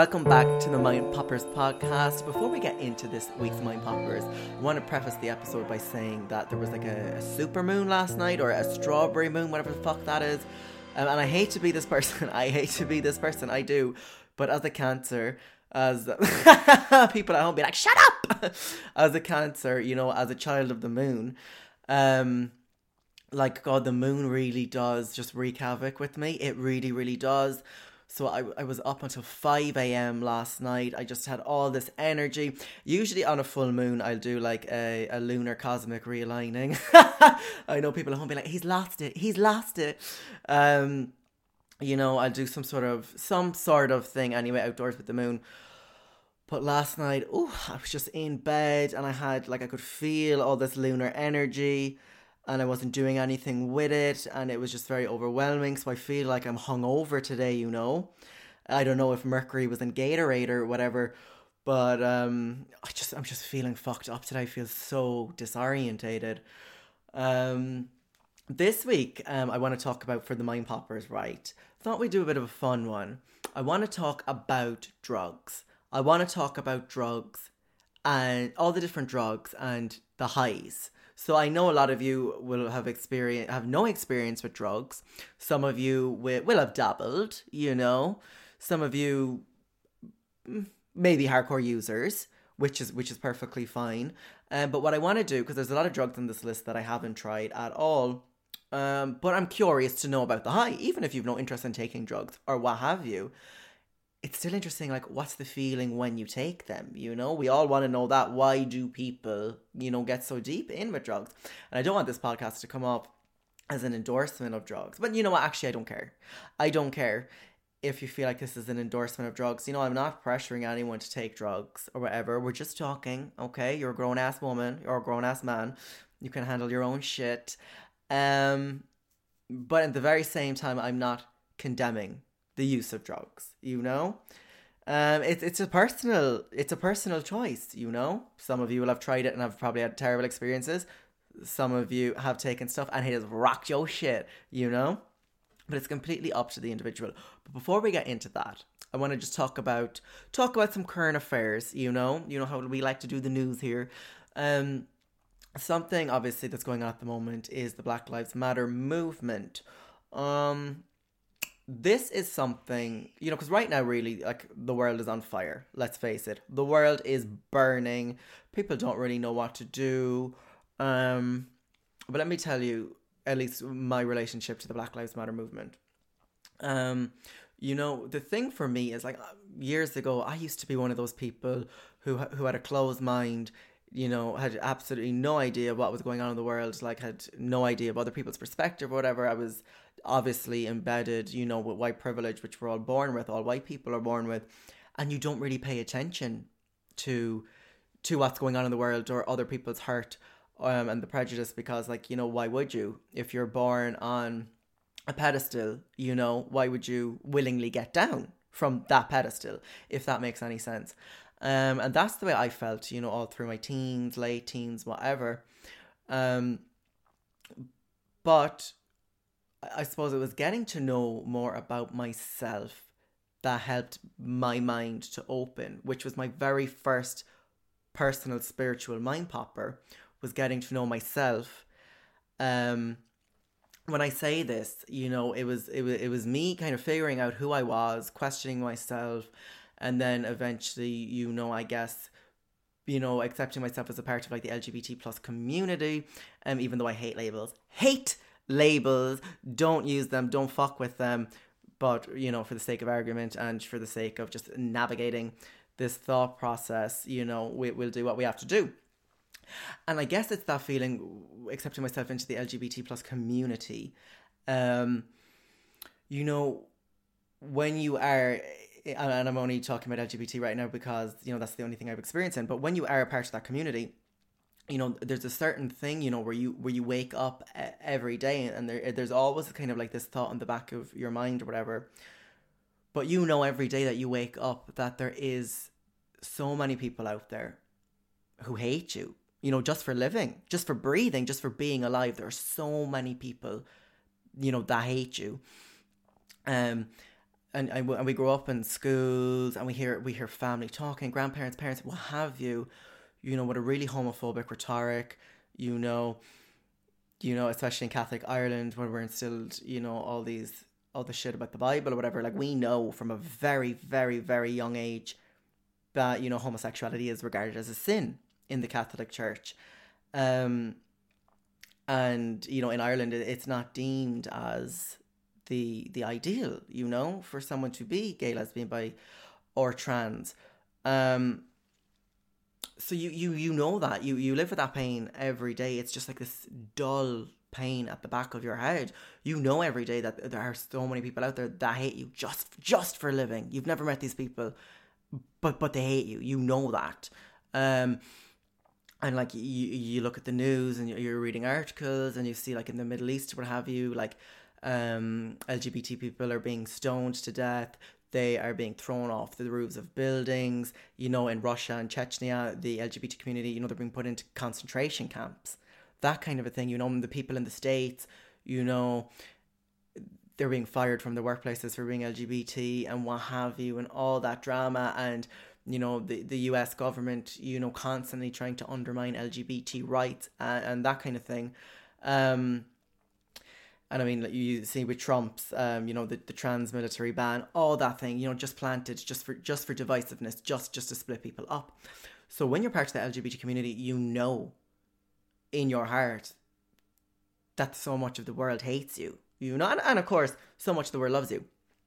Welcome back to the Mind Poppers podcast. Before we get into this week's Mind Poppers, I want to preface the episode by saying that there was like a, a super moon last night or a strawberry moon, whatever the fuck that is. Um, and I hate to be this person. I hate to be this person. I do. But as a cancer, as people at home be like, shut up! as a cancer, you know, as a child of the moon, um, like God, the moon really does just wreak havoc with me. It really, really does. So I, I was up until 5 a.m. last night. I just had all this energy. Usually on a full moon, I'll do like a, a lunar cosmic realigning. I know people at home be like, he's lost it, he's lost it. Um, you know, I'll do some sort of some sort of thing anyway outdoors with the moon. But last night, oh, I was just in bed and I had like I could feel all this lunar energy and I wasn't doing anything with it, and it was just very overwhelming. So I feel like I'm hungover today, you know. I don't know if Mercury was in Gatorade or whatever, but um, I just I'm just feeling fucked up today. I feel so disorientated. Um, this week, um, I want to talk about for the mind poppers, right? Thought we'd do a bit of a fun one. I want to talk about drugs. I want to talk about drugs and all the different drugs and the highs. So I know a lot of you will have experience have no experience with drugs. Some of you will, will have dabbled, you know. Some of you mm, maybe hardcore users, which is which is perfectly fine. Um, but what I want to do because there's a lot of drugs on this list that I haven't tried at all. Um, but I'm curious to know about the high, even if you've no interest in taking drugs or what have you it's still interesting like what's the feeling when you take them you know? We all want to know that why do people you know get so deep in with drugs? And i don't want this podcast to come up as an endorsement of drugs but you know what? Actually i don't care. I don't care if you feel like this is an endorsement of drugs. You know i'm not pressuring anyone to take drugs or whatever. We're just talking okay? You're a grown-ass woman you're a grown-ass man. You can handle your own shit. Um but at the very same time i'm not condemning the use of drugs, you know? Um, it's it's a personal it's a personal choice, you know. Some of you will have tried it and have probably had terrible experiences. Some of you have taken stuff and it has rocked your shit, you know. But it's completely up to the individual. But before we get into that, I want to just talk about talk about some current affairs. You know, you know how we like to do the news here. Um, something obviously that's going on at the moment is the Black Lives Matter movement. Um, this is something you know because right now really like the world is on fire let's face it. The world is burning. People don't really know what to do. Um but let me tell you at least my relationship to the black lives matter movement. Um you know the thing for me is like years ago i used to be one of those people who who had a closed mind you know, had absolutely no idea what was going on in the world, like had no idea of other people's perspective or whatever. I was obviously embedded, you know, with white privilege, which we're all born with, all white people are born with, and you don't really pay attention to to what's going on in the world or other people's hurt um, and the prejudice because, like, you know, why would you if you're born on a pedestal? You know, why would you willingly get down from that pedestal if that makes any sense? Um, and that's the way I felt, you know, all through my teens, late teens, whatever. Um, but I suppose it was getting to know more about myself that helped my mind to open, which was my very first personal spiritual mind popper, was getting to know myself. Um, when I say this, you know, it was it was it was me kind of figuring out who I was, questioning myself, and then eventually you know i guess you know accepting myself as a part of like the lgbt plus community um even though i hate labels hate labels. Don't use them. Don't fuck with them. But, you know, for the sake of argument and for the sake of just navigating this thought process, you know, we, we'll do what we have to do. And I guess it's that feeling, accepting myself into the LGBT plus community. Um, you know, when you are, and I'm only talking about LGBT right now because, you know, that's the only thing I've experienced in, but when you are a part of that community, you know there's a certain thing you know where you where you wake up every day and there there's always kind of like this thought in the back of your mind or whatever. But you know every day that you wake up that there is so many people out there who hate you you know just for living just for breathing just for being alive. There are so many people you know that hate you. Um and, and we grow up in schools and we hear we hear family talking grandparents parents what have you you know, with a really homophobic rhetoric, you know, you know, especially in Catholic Ireland where we're instilled, you know, all these all the shit about the Bible or whatever, like we know from a very, very, very young age that, you know, homosexuality is regarded as a sin in the Catholic Church. Um and, you know, in Ireland it's not deemed as the the ideal, you know, for someone to be gay, lesbian, bi or trans. Um so you you you know that. You you live with that pain every day. It's just like this dull pain at the back of your head. You know every day that there are so many people out there that hate you just just for living. You've never met these people but but they hate you. You know that. Um and like you you look at the news and you're reading articles and you see like in the middle east what have you like um lgbt people are being stoned to death they are being thrown off the roofs of buildings. You know, in Russia and Chechnya, the LGBT community, you know, they're being put into concentration camps. That kind of a thing. You know, the people in the States, you know, they're being fired from their workplaces for being LGBT and what have you, and all that drama. And, you know, the, the US government, you know, constantly trying to undermine LGBT rights and, and that kind of thing. Um, and I mean, you see with Trump's, um, you know, the, the trans military ban, all that thing, you know, just planted just for just for divisiveness, just just to split people up. So when you're part of the LGBT community, you know, in your heart, that so much of the world hates you. You know, and, and of course, so much of the world loves you,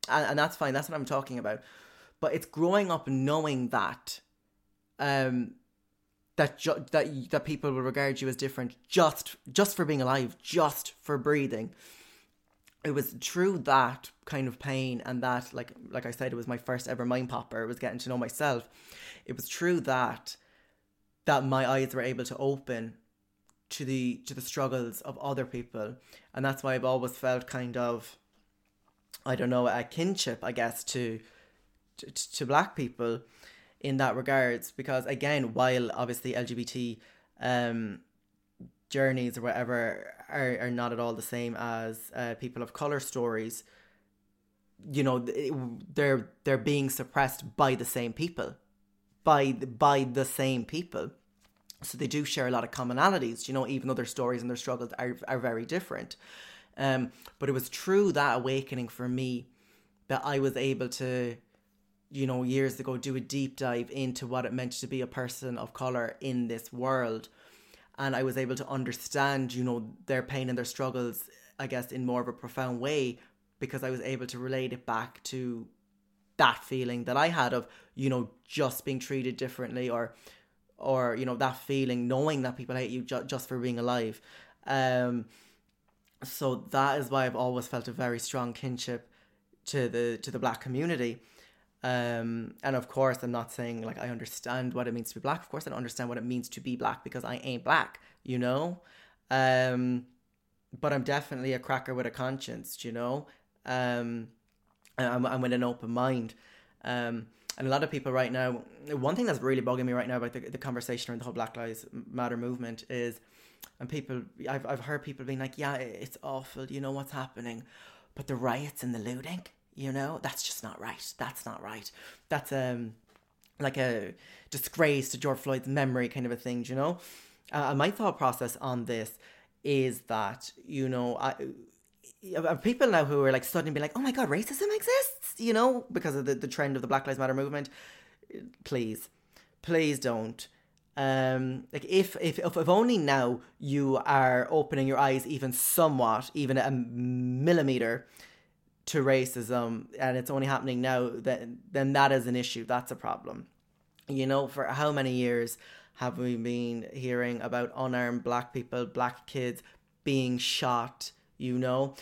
and, and that's fine. That's what I'm talking about. But it's growing up knowing that, um, that ju- that that people will regard you as different just just for being alive, just for breathing. It was through that kind of pain and that like like I said, it was my first ever mind popper. It was getting to know myself. It was through that that my eyes were able to open to the to the struggles of other people, and that's why I've always felt kind of I don't know a kinship, I guess, to to, to black people in that regards because again while obviously lgbt um journeys or whatever are, are not at all the same as uh, people of color stories you know they're they're being suppressed by the same people by the, by the same people. So they do share a lot of commonalities you know even though their stories and their struggles are, are very different. Um but it was true that awakening for me that i was able to you know, years ago, do a deep dive into what it meant to be a person of color in this world. And I was able to understand, you know, their pain and their struggles, I guess, in more of a profound way because I was able to relate it back to that feeling that I had of, you know, just being treated differently or, or, you know, that feeling, knowing that people hate you ju- just for being alive. Um, so that is why I've always felt a very strong kinship to the to the black community um, and of course, I'm not saying like I understand what it means to be black. Of course, I don't understand what it means to be black because I ain't black, you know. Um, but I'm definitely a cracker with a conscience, you know. Um, I'm, I'm with an open mind. Um, and a lot of people right now, one thing that's really bugging me right now about the, the conversation around the whole Black Lives Matter movement is, and people, I've, I've heard people being like, yeah, it's awful, you know what's happening, but the riots and the looting, you know? That's just not right. That's not right. That's um like a disgrace to george floyd's memory kind of a thing you know? Uh, my thought process on this is that you know I, people now who are like suddenly be like oh my god racism exists you know because of the, the trend of the black lives matter movement. Please please don't. Um, like if, if if if only now you are opening your eyes even somewhat, even a millimeter to racism, and it's only happening now, then then that is an issue. That's a problem. You know, for how many years have we been hearing about unarmed black people, black kids being shot? You know,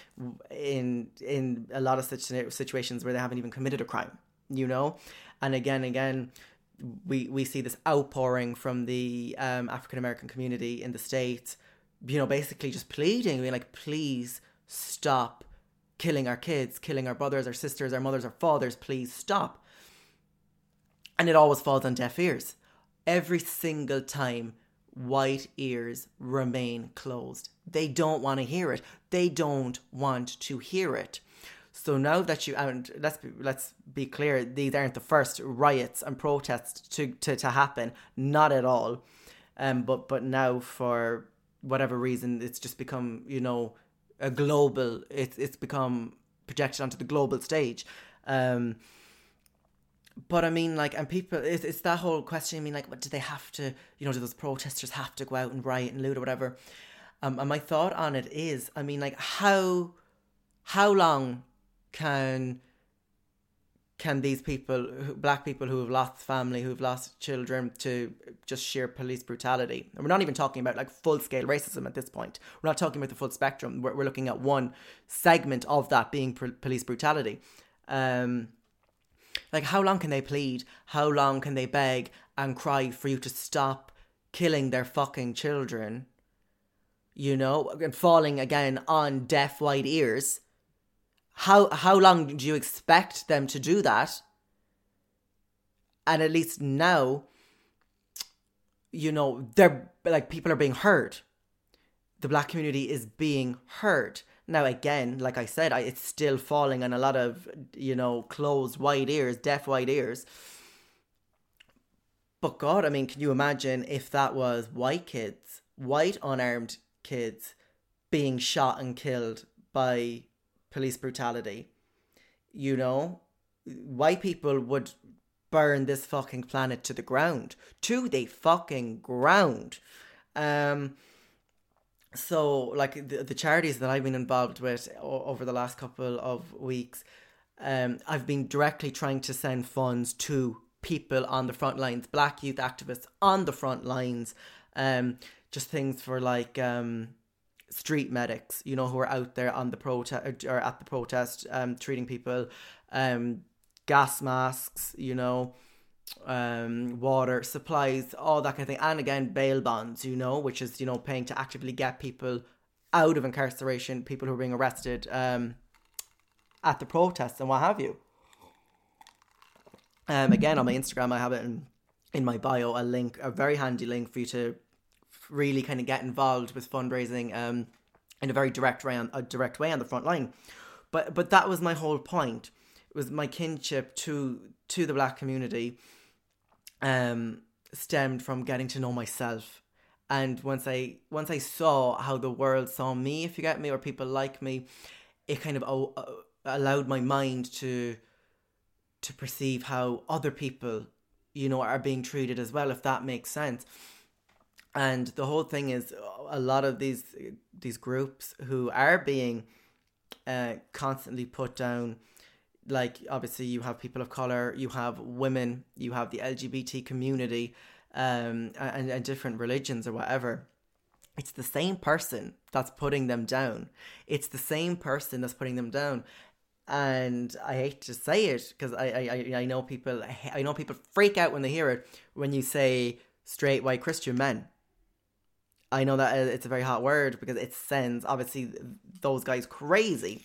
in in a lot of such situations where they haven't even committed a crime. You know, and again, again, we we see this outpouring from the um, African American community in the states. You know, basically just pleading, being like, please stop killing our kids, killing our brothers, our sisters, our mothers, our fathers. Please stop. And it always falls on deaf ears. Every single time, white ears remain closed. They don't want to hear it. They don't want to hear it. So now that you and let's be, let's be clear, these aren't the first riots and protests to, to, to happen. Not at all. Um, but but now for whatever reason, it's just become you know a global. It's it's become projected onto the global stage. Um, but I mean, like, and people, it's, it's that whole question. I mean, like, what do they have to, you know, do those protesters have to go out and riot and loot or whatever? Um, and my thought on it is, I mean, like, how, how long can can these people, black people who have lost family, who've lost children to just sheer police brutality? And we're not even talking about like full scale racism at this point. We're not talking about the full spectrum. We're, we're looking at one segment of that being pr- police brutality. Um, like, how long can they plead? How long can they beg and cry for you to stop killing their fucking children? You know, and falling again on deaf white ears how how long do you expect them to do that? And at least now, you know, they're like people are being heard. The black community is being heard. Now, again, like I said, I, it's still falling on a lot of, you know, closed white ears, deaf white ears. But God, I mean, can you imagine if that was white kids, white unarmed kids being shot and killed by police brutality. You know, white people would burn this fucking planet to the ground, to the fucking ground. Um, so like the, the charities that I've been involved with over the last couple of weeks, um, I've been directly trying to send funds to people on the front lines, black youth activists on the front lines, um, just things for like um, street medics, you know, who are out there on the protest or at the protest, um, treating people, um, gas masks, you know, um, water supplies, all that kind of thing, and again bail bonds, you know, which is you know paying to actively get people out of incarceration, people who are being arrested, um, at the protests and what have you. Um, again on my Instagram, I have it in in my bio a link, a very handy link for you to really kind of get involved with fundraising um, in a very direct way on a direct way on the front line. But but that was my whole point. It was my kinship to to the black community um, stemmed from getting to know myself. And once I once I saw how the world saw me, if you get me, or people like me, it kind of uh, allowed my mind to to perceive how other people, you know, are being treated as well. If that makes sense and the whole thing is a lot of these these groups who are being uh, constantly put down like obviously you have people of color you have women you have the lgbt community um, and, and different religions or whatever. It's the same person that's putting them down. It's the same person that's putting them down. And I hate to say it because I, I I know people I know people freak out when they hear it when you say straight white Christian men I know that it's a very hot word because it sends obviously those guys crazy.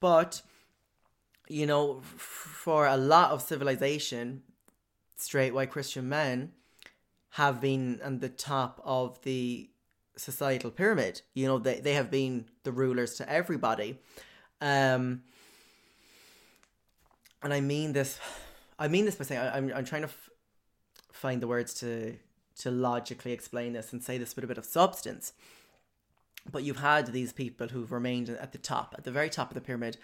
But you know, for a lot of civilization, straight white Christian men have been on the top of the societal pyramid. You know, they, they have been the rulers to everybody. Um, and I mean this, I mean this by saying I, I'm, I'm trying to f- find the words to to logically explain this and say this with a bit of substance. But you've had these people who've remained at the top, at the very top of the pyramid,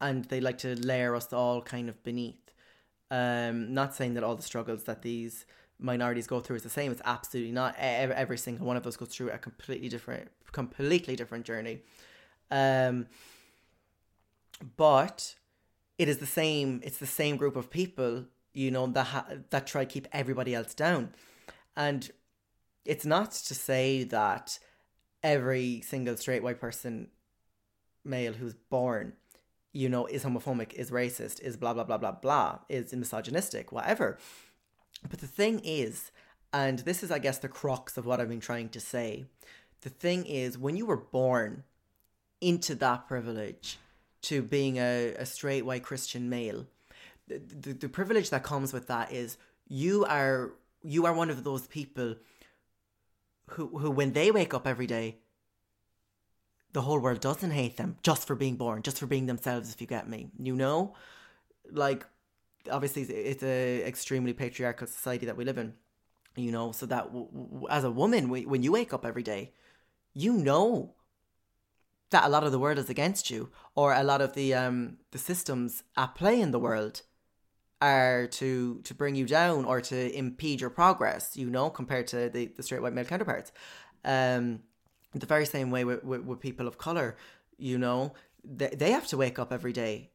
and they like to layer us all kind of beneath. Um, not saying that all the struggles that these minorities go through is the same. It's absolutely not. Every, single one of us goes through a completely different, completely different journey. Um, but it is the same. It's the same group of people, you know, that ha- that try to keep everybody else down, and it's not to say that every single straight white person, male who's born, you know, is homophobic, is racist, is blah blah blah blah blah, is misogynistic, whatever. But the thing is, and this is, I guess, the crux of what I've been trying to say. The thing is, when you were born into that privilege to being a, a straight white Christian male, the, the, the privilege that comes with that is you are you are one of those people who who when they wake up every day the whole world doesn't hate them just for being born just for being themselves if you get me. You know? Like obviously it's a extremely patriarchal society that we live in you know? So that w- w- as a woman when you wake up every day you know that a lot of the world is against you or a lot of the um the systems at play in the world are to to bring you down or to impede your progress you know compared to the, the straight white male counterparts um the very same way with, with, with people of color you know they, they have to wake up every day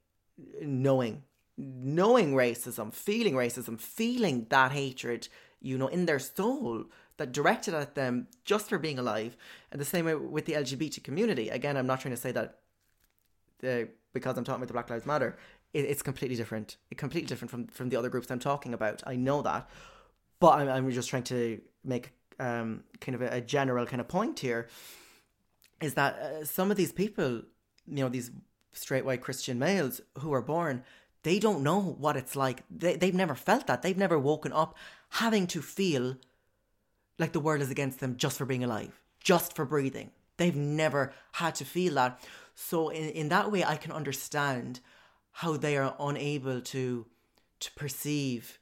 knowing knowing racism, feeling racism, feeling that hatred, you know, in their soul that directed at them just for being alive. And the same way with the LGBT community. Again, I'm not trying to say that the, because I'm talking about the Black Lives Matter, it, it's completely different. It's completely different from, from the other groups I'm talking about. I know that. But I'm, I'm just trying to make um, kind of a, a general kind of point here is that uh, some of these people, you know, these straight white Christian males who are born they don't know what it's like. They, they've never felt that. They've never woken up having to feel like the world is against them just for being alive, just for breathing. They've never had to feel that. So in, in that way, I can understand how they are unable to to perceive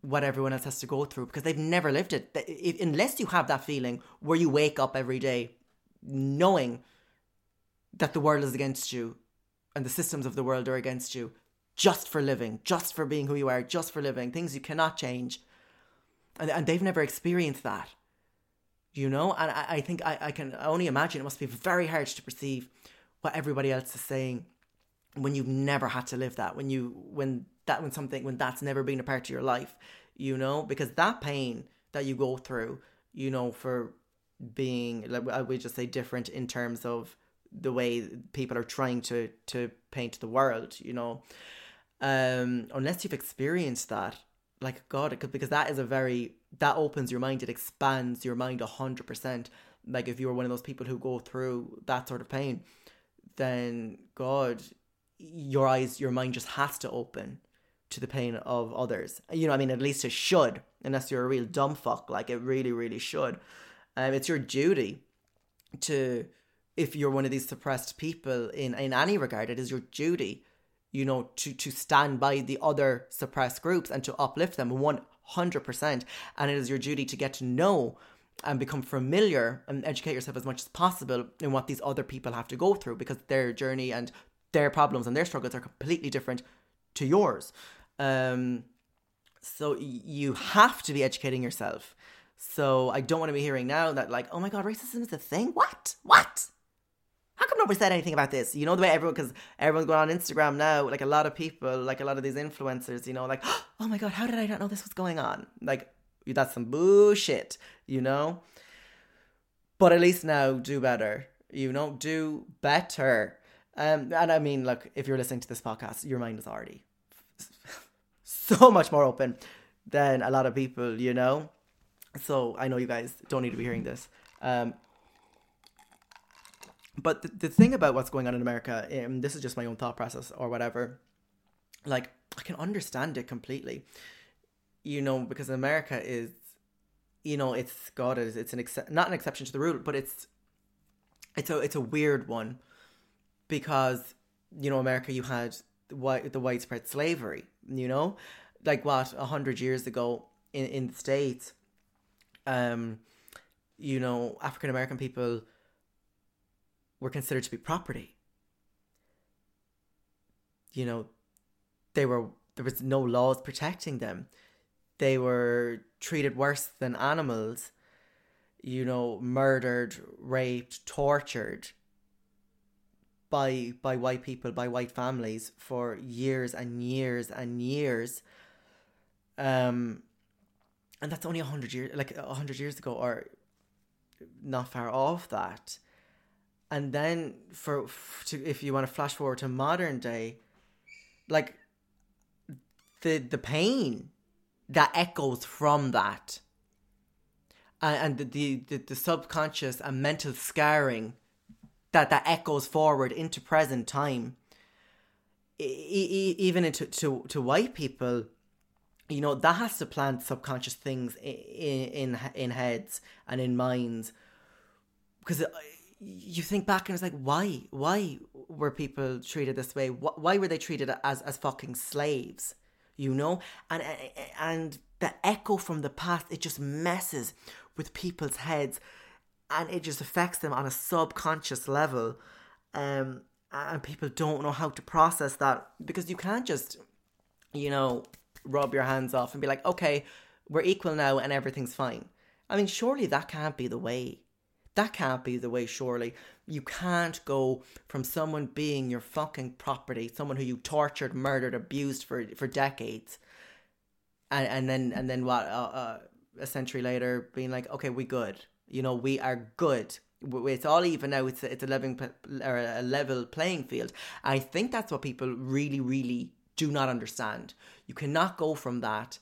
what everyone else has to go through because they've never lived it. Unless you have that feeling where you wake up every day knowing that the world is against you and the systems of the world are against you just for living, just for being who you are, just for living, things you cannot change. And, and they've never experienced that, you know? And I, I think I, I can only imagine it must be very hard to perceive what everybody else is saying when you've never had to live that, when you, when that, when something, when that's never been a part of your life, you know? Because that pain that you go through, you know, for being, like I would just say different in terms of the way people are trying to to paint the world you know um unless you've experienced that like god because that is a very that opens your mind it expands your mind a 100% like if you were one of those people who go through that sort of pain then god your eyes your mind just has to open to the pain of others. You know i mean at least it should unless you're a real dumb fuck like it really really should. Um it's your duty to if you're one of these suppressed people in in any regard it is your duty you know to to stand by the other suppressed groups and to uplift them 100% and it is your duty to get to know and become familiar and educate yourself as much as possible in what these other people have to go through because their journey and their problems and their struggles are completely different to yours um so you have to be educating yourself so I don't want to be hearing now that like, oh my god, racism is a thing. What? What? how come nobody said anything about this? You know the way everyone, because everyone's going on Instagram now. Like a lot of people, like a lot of these influencers, you know, like, oh my god, how did I not know this was going on? Like that's some bullshit, you know. But at least now, do better. You know, do better. Um, and I mean, look, if you're listening to this podcast, your mind is already so much more open than a lot of people, you know. So I know you guys don't need to be hearing this. Um, but the, the thing about what's going on in America, and um, this is just my own thought process or whatever, like I can understand it completely. You know, because America is, you know, it's God is it's an ex- not an exception to the rule, but it's it's a it's a weird one because you know America you had the, white, the widespread slavery. You know, like what a hundred years ago in in the states, um, you know, African American people were considered to be property. You know, they were there was no laws protecting them. They were treated worse than animals, you know, murdered, raped, tortured by by white people, by white families for years and years and years. Um and that's only a hundred years like a hundred years ago or not far off that. And then for to if you want to flash forward to modern day, like the the pain that echoes from that and, and the, the, the subconscious and mental scarring that that echoes forward into present time. E- e- even into to, to white people you know that has to plant subconscious things in in in heads and in minds. Because uh, you think back and it's like why why were people treated this way? Why were they treated as as fucking slaves you know? And and the echo from the past it just messes with people's heads and it just affects them on a subconscious level um and people don't know how to process that because you can't just you know rub your hands off and be like okay we're equal now and everything's fine i mean surely that can't be the way that can't be the way, surely. You can't go from someone being your fucking property, someone who you tortured, murdered, abused for, for decades, and, and then and then what? Uh, uh, a century later, being like, okay, we good. You know, we are good. It's all even now. It's a, it's a living or a level playing field. I think that's what people really, really do not understand. You cannot go from that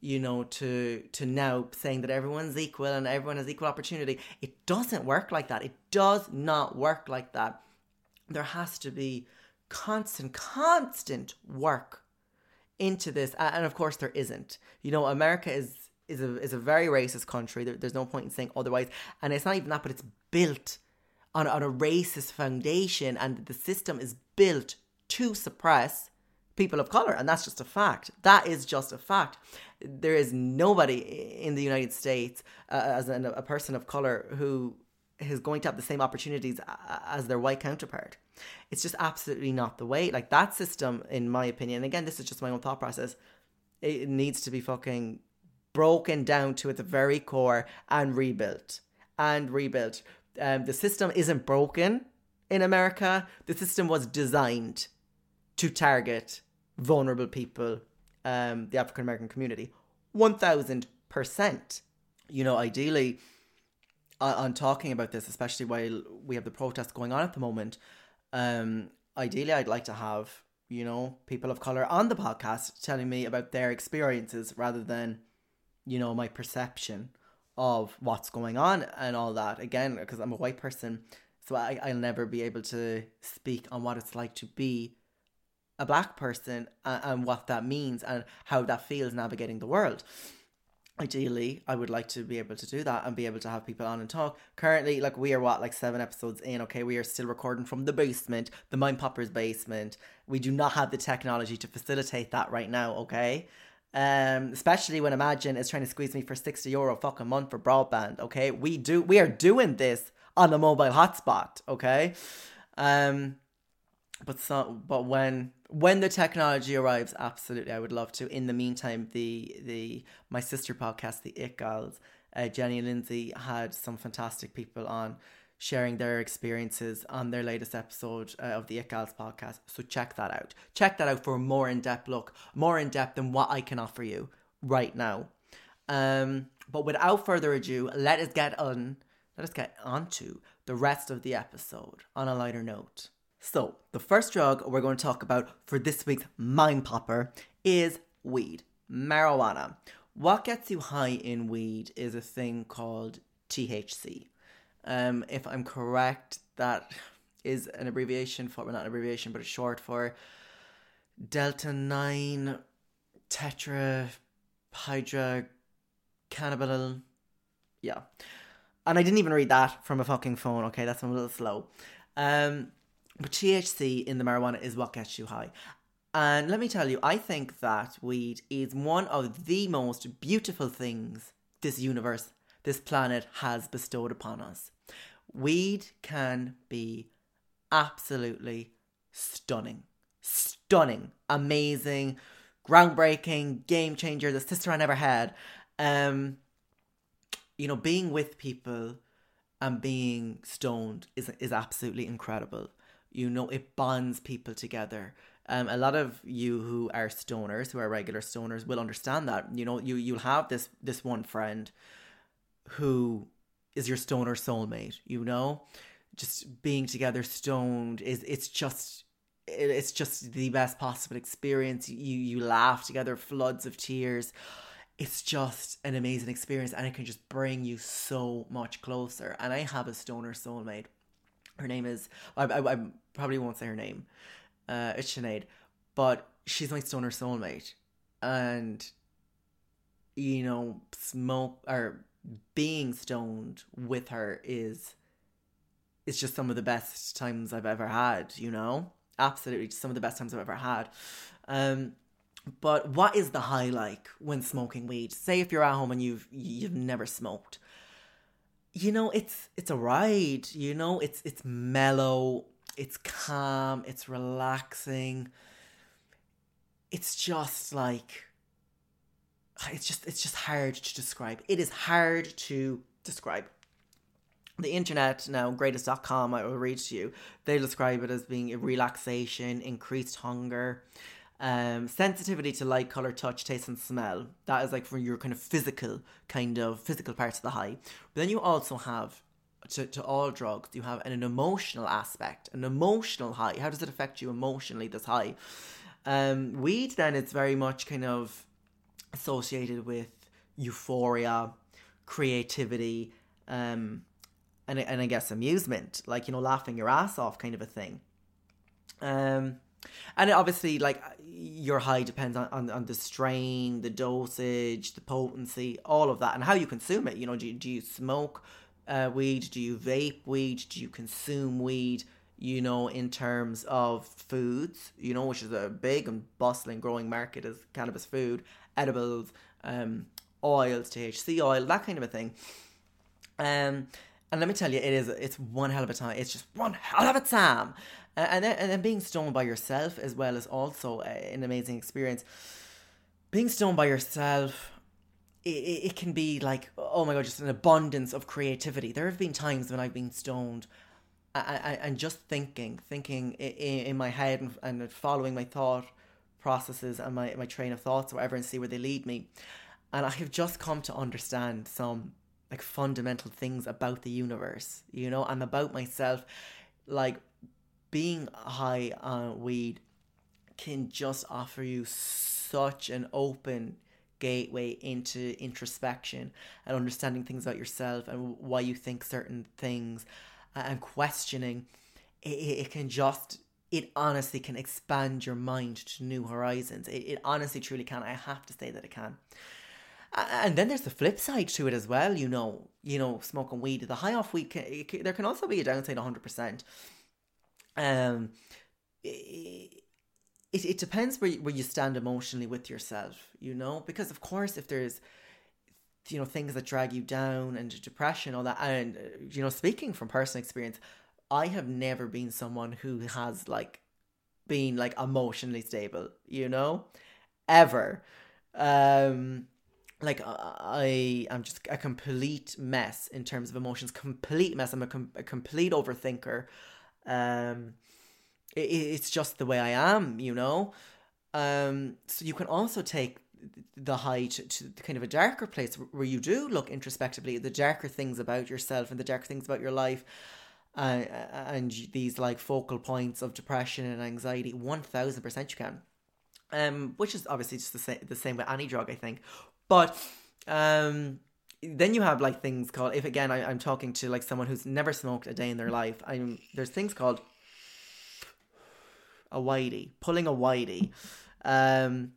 you know to to now saying that everyone's equal and everyone has equal opportunity it doesn't work like that it does not work like that there has to be constant constant work into this and of course there isn't you know america is is a is a very racist country. There, there's no point in saying otherwise. And it's not even that but it's built on, on a racist foundation. And the system is built to suppress people of color. And that's just a fact. That is just a fact. There is nobody in the united states uh, as an, a person of color who is going to have the same opportunities as their white counterpart. It's just absolutely not the way. Like that system in my opinion again this is just my own thought process it needs to be fucking broken down to its very core and rebuilt and rebuilt um, the system isn't broken in america the system was designed to target vulnerable people, um, the African American community. 1000%. You know, ideally, on talking about this, especially while we have the protests going on at the moment, um, ideally, I'd like to have, you know, people of color on the podcast telling me about their experiences rather than, you know, my perception of what's going on and all that. Again, because I'm a white person, so I, I'll never be able to speak on what it's like to be a black person and, and what that means and how that feels navigating the world. Ideally i would like to be able to do that and be able to have people on and talk. Currently like we are what like seven episodes in okay we are still recording from the basement the mind poppers basement. We do not have the technology to facilitate that right now okay um especially when Imagine is trying to squeeze me for 60 euro fucking month for broadband okay? We do we are doing this on a mobile hotspot okay? Um but so but when when the technology arrives, absolutely, I would love to. In the meantime, the the my sister podcast, the It Girls, uh, Jenny and Lindsay had some fantastic people on sharing their experiences on their latest episode uh, of the It Gals podcast. So check that out. Check that out for a more in depth look, more in depth than what I can offer you right now. Um, but without further ado, let us get on. Let us get onto the rest of the episode on a lighter note. So, the first drug we're going to talk about for this week's Mind Popper is weed, marijuana. What gets you high in weed is a thing called THC. Um, if I'm correct, that is an abbreviation for, well, not an abbreviation, but it's short for Delta 9 Tetra Hydra Cannabinol. Yeah. And I didn't even read that from a fucking phone, okay? That's a little slow. Um, but THC in the marijuana is what gets you high. And let me tell you, I think that weed is one of the most beautiful things this universe, this planet has bestowed upon us. Weed can be absolutely stunning, stunning, amazing, groundbreaking, game changer, the sister I never had. Um, you know, being with people and being stoned is is absolutely incredible. You know, it bonds people together. Um, a lot of you who are stoners, who are regular stoners, will understand that. You know, you you'll have this this one friend who is your stoner soulmate. You know, just being together stoned is it's just it's just the best possible experience. You you laugh together, floods of tears. It's just an amazing experience, and it can just bring you so much closer. And I have a stoner soulmate. Her name is I I, I probably won't say her name. Uh, it's Sinead, but she's my stoner soulmate, and you know, smoke or being stoned with her is it's just some of the best times I've ever had, you know? Absolutely some of the best times I've ever had. Um but what is the high like when smoking weed? Say if you're at home and you've you've never smoked. You know, it's it's a ride, you know, it's it's mellow, it's calm, it's relaxing. It's just like it's just it's just hard to describe. It is hard to describe. The internet now, greatist.com, I will read to you. They describe it as being a relaxation, increased hunger, um, sensitivity to light, color, touch, taste, and smell. That is like for your kind of physical, kind of physical parts of the high. But then you also have to, to all drugs, you have an, an emotional aspect, an emotional high. How does it affect you emotionally, this high? Um, weed, then, it's very much kind of associated with euphoria, creativity, um, and and I guess amusement, like you know, laughing your ass off, kind of a thing. Um, and obviously, like your high depends on, on, on the strain, the dosage, the potency, all of that, and how you consume it. You know, do you, do you smoke uh, weed? Do you vape weed? Do you consume weed? You know, in terms of foods, you know, which is a big and bustling growing market as cannabis food, edibles, um, oils, THC oil, that kind of a thing. Um, and let me tell you, it is it's one hell of a time. It's just one hell of a time. Uh, and then and then being stoned by yourself as well is also an amazing experience. Being stoned by yourself, it, it can be like oh my god, just an abundance of creativity. There have been times when I've been stoned I, I, and just thinking, thinking in my head and, and following my thought processes and my, my train of thoughts or whatever and see where they lead me. And I have just come to understand some like fundamental things about the universe, you know, and about myself. Like being high on weed can just offer you such an open gateway into introspection and understanding things about yourself and why you think certain things and questioning. It, it can just it honestly can expand your mind to new horizons. It, it honestly, truly can. I have to say that it can. And then there's the flip side to it as well. You know, you know, smoking weed. The high off weed, there can also be a downside. hundred percent. Um, it, it depends where you, where you stand emotionally with yourself. You know, because of course, if there's you know things that drag you down and depression, all that, and you know, speaking from personal experience, I have never been someone who has like been like emotionally stable, you know? Ever. Um like I I'm just a complete mess in terms of emotions, complete mess. I'm a, com- a complete overthinker. Um it, it's just the way I am, you know? Um so you can also take the height to, kind of a darker place where you do look introspectively at the darker things about yourself and the darker things about your life uh, and these like focal points of depression and anxiety, one thousand percent you can. Um, which is obviously just the same the same with any drug, I think. But um, then you have like things called if again I, I'm talking to like someone who's never smoked a day in their life. I'm there's things called a whitey, pulling a whitey. Um,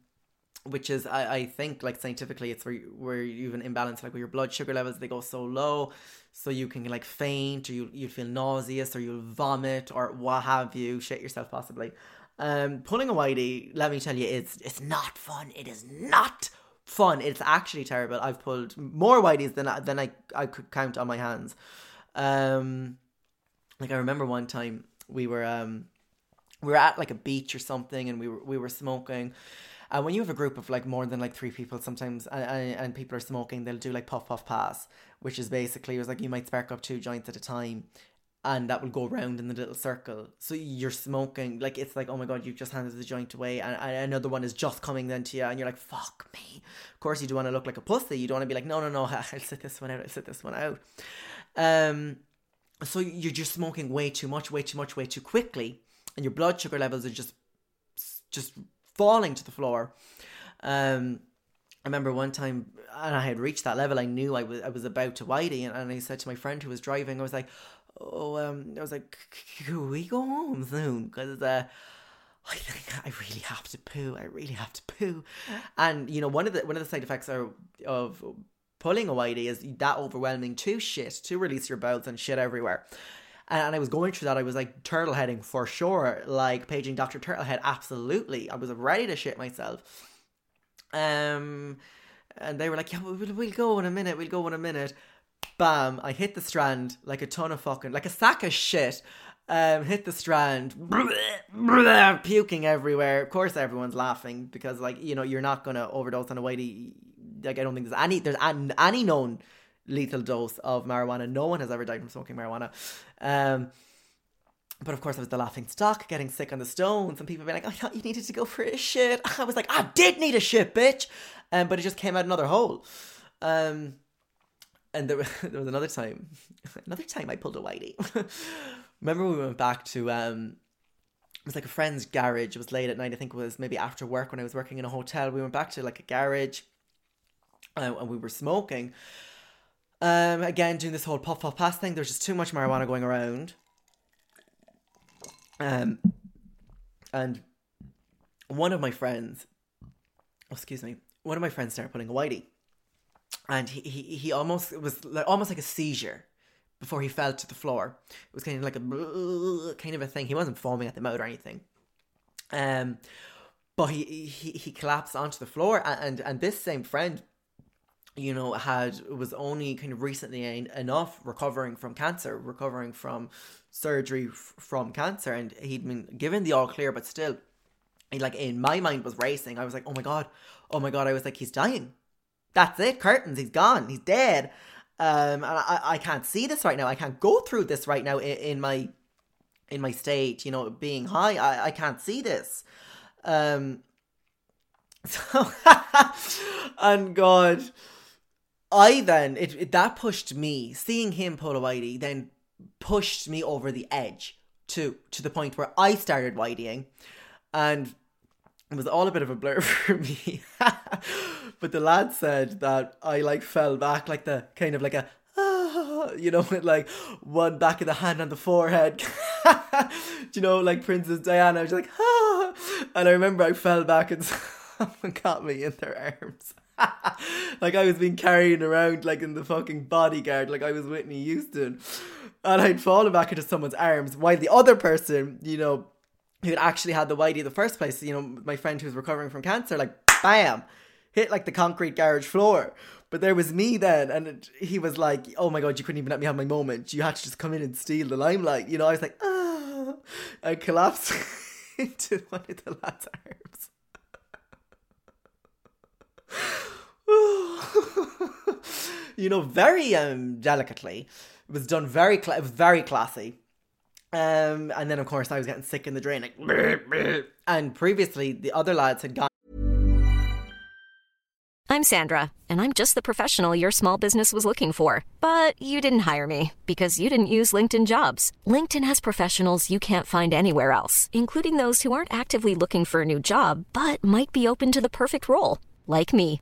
which is I, I think like scientifically it's where you, where you have an imbalance like where your blood sugar levels they go so low so you can like faint or you you feel nauseous or you'll vomit or what have you. Shit yourself possibly. Um pulling a whitey let me tell you it's it's not fun. It is not fun. It's actually terrible. I've pulled more whiteys than I, than I I could count on my hands. Um like I remember one time we were um we were at like a beach or something and we were we were smoking And when you have a group of like more than like three people, sometimes and, and, and people are smoking, they'll do like puff puff pass, which is basically it was like you might spark up two joints at a time, and that will go round in the little circle. So you're smoking like it's like oh my god, you've just handed the joint away, and, and another one is just coming then to you, and you're like fuck me. Of course, you do want to look like a pussy. You don't want to be like no no no, I'll sit this one out. I'll sit this one out. Um, so you're just smoking way too much, way too much, way too quickly, and your blood sugar levels are just just falling to the floor. Um, I remember one time, and I had reached that level. I knew I was I was about to whitey, and, and I said to my friend who was driving, I was like, "Oh, um, I was like, can we go home soon? Because uh, I think I really have to poo. I really have to poo." And you know, one of the one of the side effects are, of pulling a whitey is that overwhelming to shit to release your bowels and shit everywhere and I was going through that. I was like turtle heading for sure, like paging Doctor Turtlehead. Absolutely, I was ready to shit myself. Um, and they were like, "Yeah, we'll, we'll go in a minute. We'll go in a minute." Bam! I hit the strand like a ton of fucking like a sack of shit. Um, hit the strand, puking everywhere. Of course, everyone's laughing because, like, you know, you're not gonna overdose on a whitey. Like, I don't think there's any there's any known lethal dose of marijuana. No one has ever died from smoking marijuana. Um, but of course, I was the laughing stock, getting sick on the stones, and people being like, "I thought you needed to go for a shit." I was like, "I did need a shit, bitch," um, but it just came out another hole. Um, and there, there was another time, another time I pulled a whitey. Remember we went back to um, it was like a friend's garage. It was late at night. I think it was maybe after work when I was working in a hotel. We went back to like a garage, uh, and we were smoking. Um, again, doing this whole puff puff pass thing. There's just too much marijuana going around. Um, and one of my friends, oh, excuse me, one of my friends started putting a whitey, and he he, he almost it was like, almost like a seizure before he fell to the floor. It was kind of like a kind of a thing. He wasn't foaming at the mouth or anything. Um, but he he he collapsed onto the floor, and and, and this same friend you know, had was only kind of recently enough recovering from cancer, recovering from surgery f- from cancer, and he'd been given the all clear, but still, he, like in my mind was racing. I was like, oh my god, oh my god. I was like, he's dying. That's it. Curtains. He's gone. He's dead. Um, and I, I can't see this right now. I can't go through this right now in, in my in my state. You know, being high. I, I can't see this. Um. So, and God I then it, it, that pushed me seeing him pull a whitey then pushed me over the edge to to the point where I started whiteying, and it was all a bit of a blur for me. but the lad said that I like fell back like the kind of like a you know with like one back of the hand on the forehead. you know like Princess Diana? Was like ah, and I remember I fell back and someone got me in their arms. like I was being carried around like in the fucking bodyguard, like I was Whitney Houston. And I'd fallen back into someone's arms while the other person, you know, who had actually had the whitey in the first place, you know, my friend who was recovering from cancer, like bam, hit like the concrete garage floor. But there was me then, and it, he was like, "Oh my god, you couldn't even let me have my moment. You had to just come in and steal the limelight." You know, I was like, "Ah," I collapsed into one of the lad's arms. you know, very um, delicately. It was done very, cl- very classy. Um, and then of course I was getting sick in the drain, like, and previously the other lads had gone. I'm Sandra, and I'm just the professional your small business was looking for. But you didn't hire me because you didn't use LinkedIn jobs. LinkedIn has professionals you can't find anywhere else, including those who aren't actively looking for a new job, but might be open to the perfect role, like me.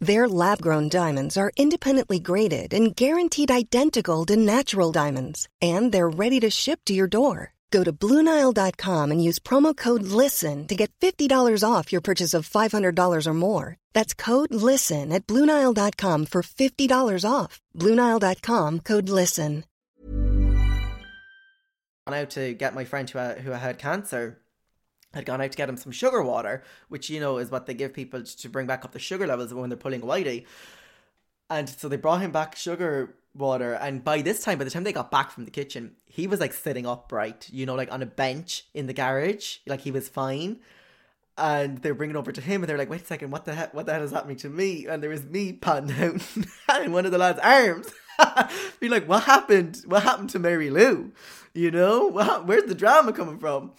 Their lab grown diamonds are independently graded and guaranteed identical to natural diamonds, and they're ready to ship to your door. Go to Bluenile.com and use promo code LISTEN to get $50 off your purchase of $500 or more. That's code LISTEN at Bluenile.com for $50 off. Bluenile.com code LISTEN. Gone out to get my friend who, had- who had cancer. Had gone out to get him some sugar water, which you know is what they give people to bring back up the sugar levels when they're pulling whitey. And so they brought him back sugar water. And by this time, by the time they got back from the kitchen, he was like sitting upright, you know, like on a bench in the garage. Like he was fine. And they're bringing over to him, and they're like, "Wait a second, what the heck? What the hell is happening to me?" And there was me patting down in one of the lads' arms, be like, "What happened? What happened to Mary Lou? You know, what, where's the drama coming from?"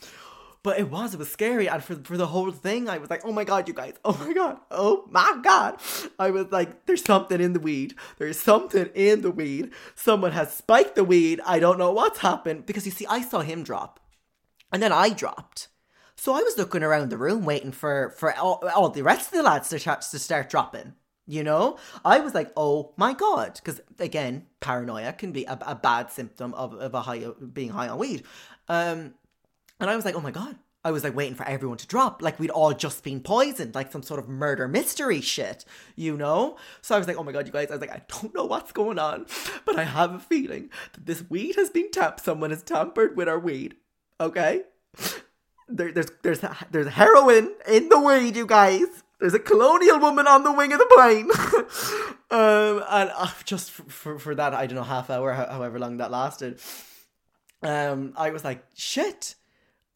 But it was, it was scary. And for, for the whole thing, I was like, oh my God, you guys. Oh my God. Oh my God. I was like, there's something in the weed. There's something in the weed. Someone has spiked the weed. I don't know what's happened. Because you see, I saw him drop. And then I dropped. So I was looking around the room waiting for, for all, all the rest of the lads to, to start dropping. You know, I was like, oh my god, because again, paranoia can be a, a bad symptom of, of a high being high on weed. Um, and I was like, oh my God. I was like waiting for everyone to drop, like we'd all just been poisoned, like some sort of murder mystery shit, you know? So I was like, oh my god, you guys, I was like, I don't know what's going on, but I have a feeling that this weed has been tapped. Someone has tampered with our weed, okay? There, there's there's there's heroin in the weed, you guys. There's a colonial woman on the wing of the plane. um, and uh, just for, for, for that, I don't know, half hour, however long that lasted, um, I was like, shit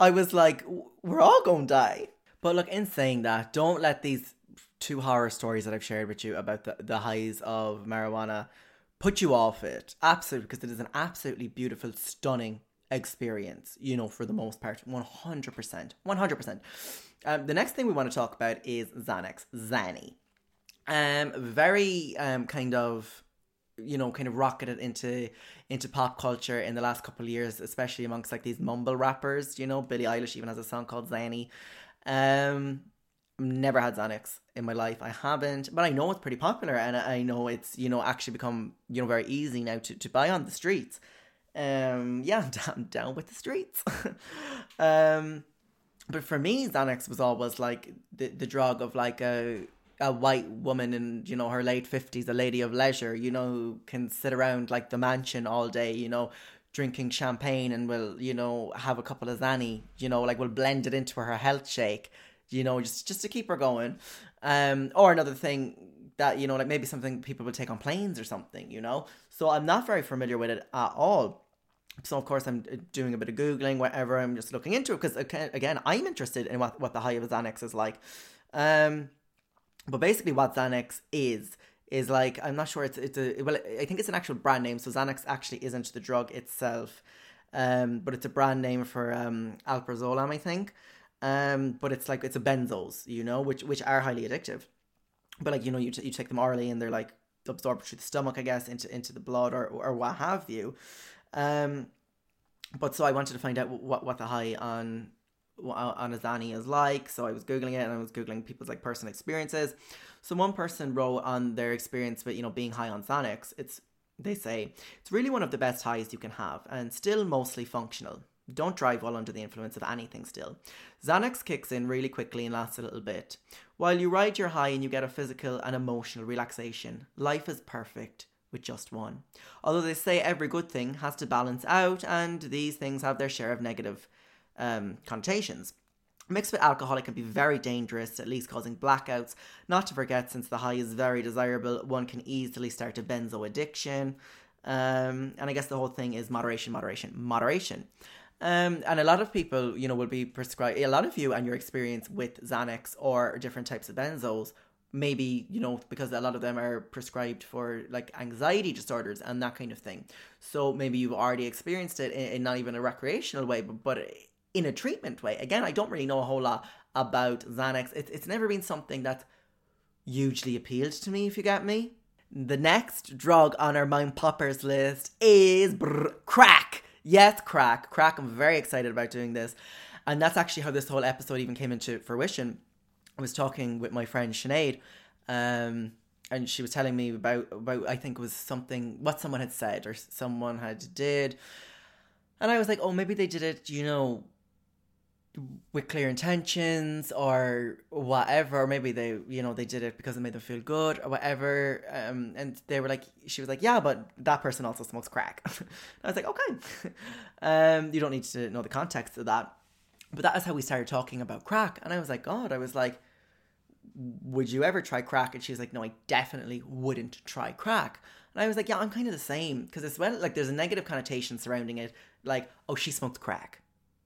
I was like, we're all to die. But look, in saying that, don't let these two horror stories that I've shared with you about the, the highs of marijuana put you off it. Absolutely, because it is an absolutely beautiful, stunning experience, you know, for the most part. 100%. 100%. Um, the next thing we want to talk about is Xanax, Xanny. Um, very um, kind of you know kind of rocketed into into pop culture in the last couple of years especially amongst like these mumble rappers you know Billie Eilish even has a song called Xanny um never had Xanax in my life. I haven't but I know it's pretty popular and I know it's you know actually become you know very easy now to, to buy on the streets. Um yeah I'm down with the streets. Um but for me Xanax was always like the, the drug of like a a white woman in you know her late 50s a lady of leisure you know who can sit around like the mansion all day you know drinking champagne and will you know have a couple of Xanny you know like will blend it into her health shake you know just just to keep her going. Um or another thing that you know like maybe something people would take on planes or something you know? So i'm not very familiar with it at all. So of course I'm doing a bit of googling whatever I'm just looking into it because again I'm interested in what, what the high of Xanax is like. Um but basically, what Xanax is is like I'm not sure it's it's a well I think it's an actual brand name. So Xanax actually isn't the drug itself, um, but it's a brand name for um alprazolam, I think. Um, but it's like it's a benzos, you know, which which are highly addictive. But like you know, you t- you take them orally and they're like absorbed through the stomach, I guess, into into the blood or or what have you. Um, but so I wanted to find out what what the high on on a Xanny is like. So I was googling it and I was googling people's like personal experiences. So one person wrote on their experience with you know being high on Xanax. It's they say it's really one of the best highs you can have and still mostly functional. Don't drive while under the influence of anything still. Xanax kicks in really quickly and lasts a little bit. While you ride your high and you get a physical and emotional relaxation, life is perfect with just one. Although they say every good thing has to balance out, and these things have their share of negative um, connotations. Mixed with alcohol, it can be very dangerous, at least causing blackouts. Not to forget, since the high is very desirable, one can easily start a benzo addiction. Um, and I guess the whole thing is moderation, moderation, moderation. Um, and a lot of people, you know, will be prescribed, a lot of you and your experience with Xanax or different types of benzos, maybe, you know, because a lot of them are prescribed for like anxiety disorders and that kind of thing. So maybe you've already experienced it in, in not even a recreational way, but, but in a treatment way. Again, I don't really know a whole lot about Xanax. It's, it's never been something that hugely appealed to me, if you get me. The next drug on our Mind Poppers list is brr, crack. Yes, crack. Crack. I'm very excited about doing this. And that's actually how this whole episode even came into fruition. I was talking with my friend Sinead, um, and she was telling me about, about, I think it was something, what someone had said or someone had did And I was like, oh, maybe they did it, you know, with clear intentions or whatever or maybe they you know they did it because it made them feel good or whatever um, and they were like she was like yeah but that person also smokes crack. I was like okay. Um, you don't need to know the context of that. But that is how we started talking about crack and i was like god i was like would you ever try crack? And she was like no i definitely wouldn't try crack. And i was like yeah i'm kind of the same because it's well like there's a negative connotation surrounding it like oh she smoked crack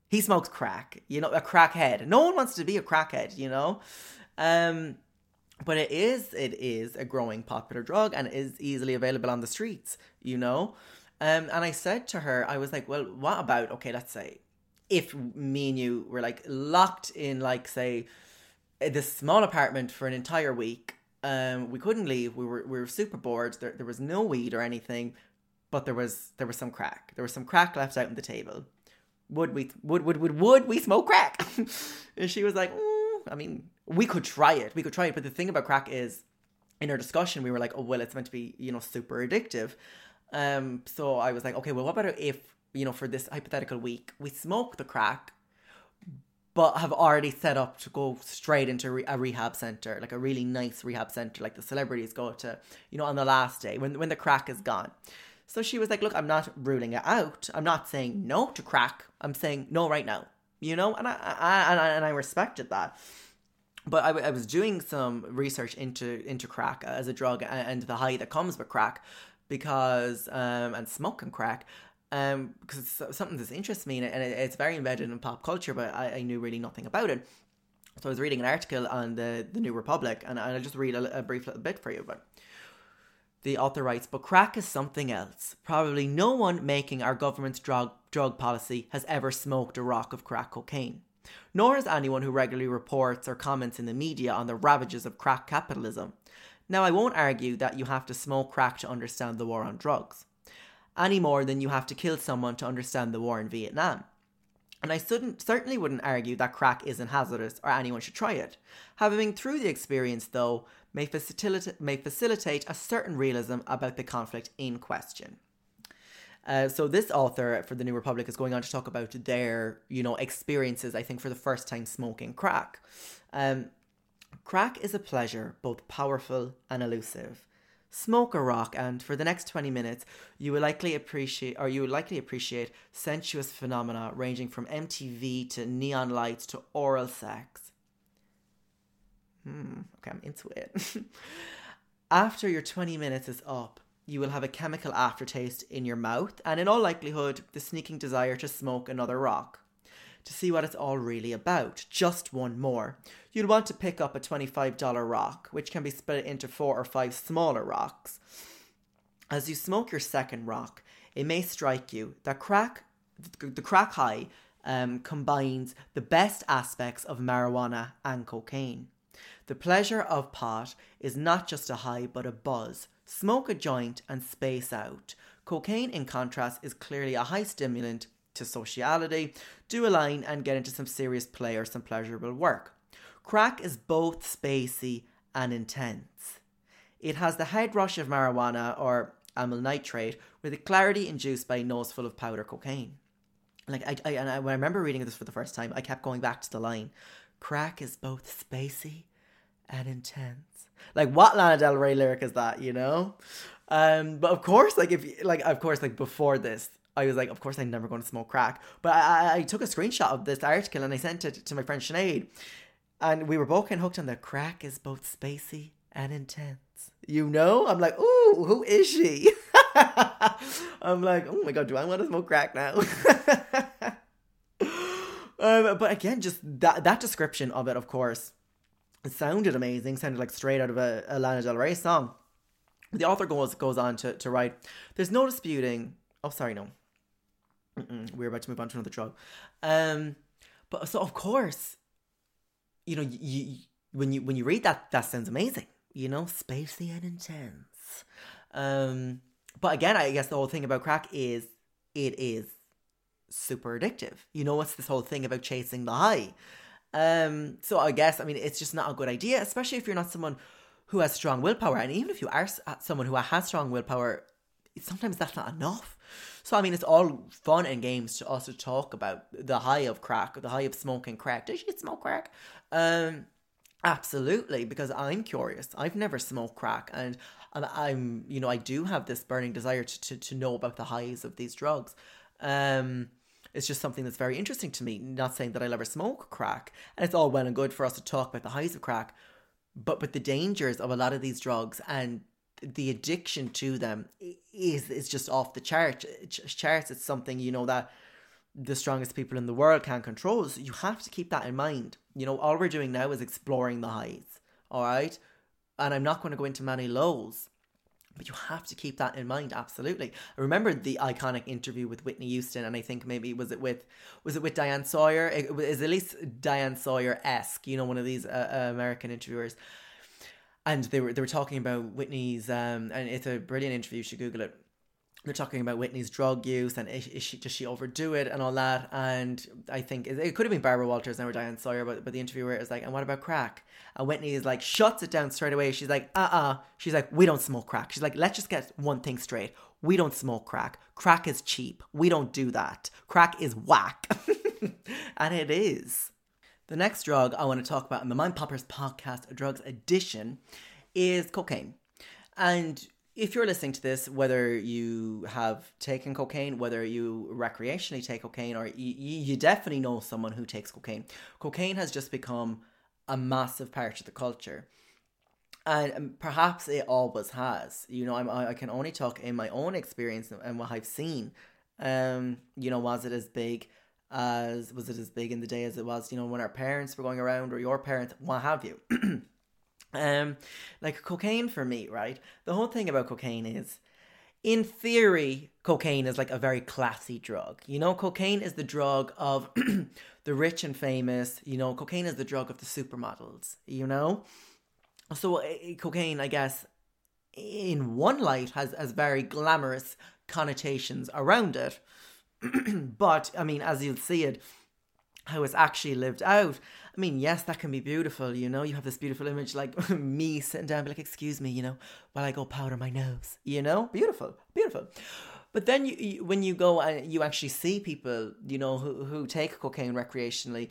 he smokes crack, you know, a crackhead. No one wants to be a crackhead, you know? Um, but it is, it is a growing popular drug and is easily available on the streets, you know? Um, and I said to her, I was like, well, what about, okay, let's say, if me and you were like locked in, like, say, this small apartment for an entire week, um, we couldn't leave. We were we were super bored. There, there was no weed or anything, but there was there was some crack. There was some crack left out on the table would we would would would would we smoke crack? and she was like, mm, I mean, we could try it. We could try it. But the thing about crack is, in our discussion, we were like, oh well, it's meant to be you know super addictive. Um, so I was like, okay, well, what about if you know for this hypothetical week we smoke the crack, but have already set up to go straight into a rehab center, like a really nice rehab center, like the celebrities go to, you know, on the last day when when the crack is gone. So she was like, Look, I'm not ruling it out. I'm not saying no to crack. I'm saying no right now, you know? And I, I, and I, and I respected that. But I, I was doing some research into into crack as a drug and the high that comes with crack because um and smoking crack um because it's something that interests me and, it, it's very embedded in pop culture but I, I knew really nothing about it so I was reading an article on the the New Republic and I'll just read a, a brief little bit for you but the author writes, but crack is something else. Probably no one making our government's drug, drug policy has ever smoked a rock of crack cocaine. Nor has anyone who regularly reports or comments in the media on the ravages of crack capitalism. Now, I won't argue that you have to smoke crack to understand the war on drugs, any more than you have to kill someone to understand the war in Vietnam. And I certainly wouldn't argue that crack isn't hazardous or anyone should try it. Having been through the experience, though, may facilitate, may facilitate a certain realism about the conflict in question. Uh, so this author for the New Republic is going on to talk about their, you know, experiences. I think for the first time smoking crack. Um, crack is a pleasure, both powerful and elusive. Smoke a rock, and for the next twenty minutes, you will likely appreciate, or you will likely appreciate sensuous phenomena ranging from MTV to neon lights to oral sex hmm, okay, I'm into it. After your 20 minutes is up, you will have a chemical aftertaste in your mouth, and in all likelihood, the sneaking desire to smoke another rock. To see what it's all really about, just one more. You'll want to pick up a $25 rock, which can be split into four or five smaller rocks. As you smoke your second rock, it may strike you that crack, the crack high, um, combines the best aspects of marijuana and cocaine. The pleasure of pot is not just a high but a buzz. Smoke a joint and space out. Cocaine, in contrast, is clearly a high stimulant to sociality. Do a line and get into some serious play or some pleasurable work. Crack is both spacey and intense. It has the head rush of marijuana or amyl nitrate with the clarity induced by a nose full of powder cocaine. Like I, I and I, when I remember reading this for the first time, I kept going back to the line. Crack is both spacey and intense. Like what Lana Del Rey lyric is that, you know? Um, but of course, like if like of course, like before this, I was like, of course, I'm never going to smoke crack. But I, I took a screenshot of this article and I sent it to my friend Sinead, and we were both kind of hooked on the crack is both spacey and intense. You know, I'm like, ooh, who is she? I'm like, oh my god, do I want to smoke crack now? um, but again, just that that description of it, of course, it sounded amazing, sounded like straight out of a, a Lana Del Rey song. The author goes goes on to, to write, There's no disputing. Oh, sorry, no. We're about to move on to another drug. Um, but so of course, you know, you, you, when you when you read that, that sounds amazing. You know, spacey and intense. Um, but again, I guess the whole thing about crack is it is super addictive. You know, what's this whole thing about chasing the high? Um, so I guess I mean it's just not a good idea, especially if you're not someone who has strong willpower. And even if you are someone who has strong willpower, sometimes that's not enough. So I mean, it's all fun and games to also talk about the high of crack, the high of smoking crack. Does she smoke crack? Um, absolutely, because I'm curious. I've never smoked crack, and I'm, you know, I do have this burning desire to to, to know about the highs of these drugs. Um, it's just something that's very interesting to me. Not saying that I'll ever smoke crack, and it's all well and good for us to talk about the highs of crack, but but the dangers of a lot of these drugs and the addiction to them is is just off the chart charts. It's something you know that the strongest people in the world can't control. So you have to keep that in mind. You know, all we're doing now is exploring the highs. All right, and I'm not going to go into many lows. But you have to keep that in mind, absolutely. I remember the iconic interview with Whitney Houston, and I think maybe was it with was it with Diane Sawyer? It was at least Diane Sawyer esque, you know, one of these uh, uh, American interviewers and they were they were talking about Whitney's um, and it's a brilliant interview. You should Google it. They're talking about Whitney's drug use and is, is she does she overdo it and all that. And I think it, could have been Barbara Walters and or Diane Sawyer, but but the interviewer is like, and what about crack? And Whitney is like, shuts it down straight away. She's like, uh uh-uh. uh. She's like, we don't smoke crack. She's like, let's just get one thing straight. We don't smoke crack. Crack is cheap. We don't do that. Crack is whack. and it is. The next drug I want to talk about in the Mind Poppers podcast, Drugs Edition, is cocaine. And if you're listening to this, whether you have taken cocaine, whether you recreationally take cocaine, or you, you definitely know someone who takes cocaine, cocaine has just become a massive part of the culture. And perhaps it always has. You know, I'm, I can only talk in my own experience and what I've seen. Um, you know, was it as big as was it as big in the day as it was, you know, when our parents were going around or your parents, what have you. um, like cocaine for me, right? The whole thing about cocaine is in theory, cocaine is like a very classy drug. You know, cocaine is the drug of the rich and famous. You know, cocaine is the drug of the supermodels, you know? So, uh, cocaine, I guess, in one light, has, has very glamorous connotations around it. but I mean, as you'll see it, how it's actually lived out. I mean, yes, that can be beautiful. You know, you have this beautiful image like me sitting down, be like, "Excuse me," you know, while I go powder my nose. You know, beautiful, beautiful. But then you, you when you go and you actually see people, you know, who who take cocaine recreationally.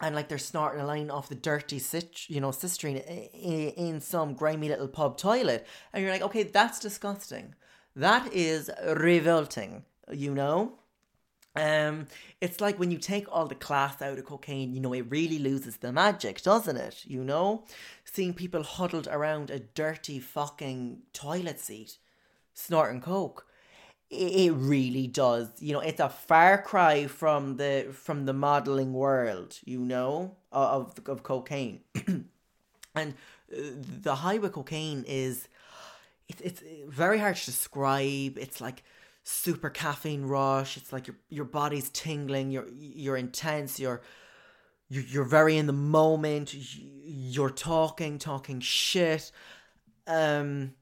And like they're snorting a line off the dirty, cit- you know, cisterine in, in some grimy little pub toilet, and you're like, okay, that's disgusting. That is revolting you know? Um, it's like when you take all the class out of cocaine, you know, it really loses the magic, doesn't it? You know? Seeing people huddled around a dirty fucking toilet seat snorting coke. It really does. You know, it's a far cry from the from the modeling world, you know, of of cocaine. and uh, the high with cocaine is it's it's very hard to describe. It's like super caffeine rush. It's like your your body's tingling. You're you're intense. You're you're, very in the moment. You're talking talking shit. Um,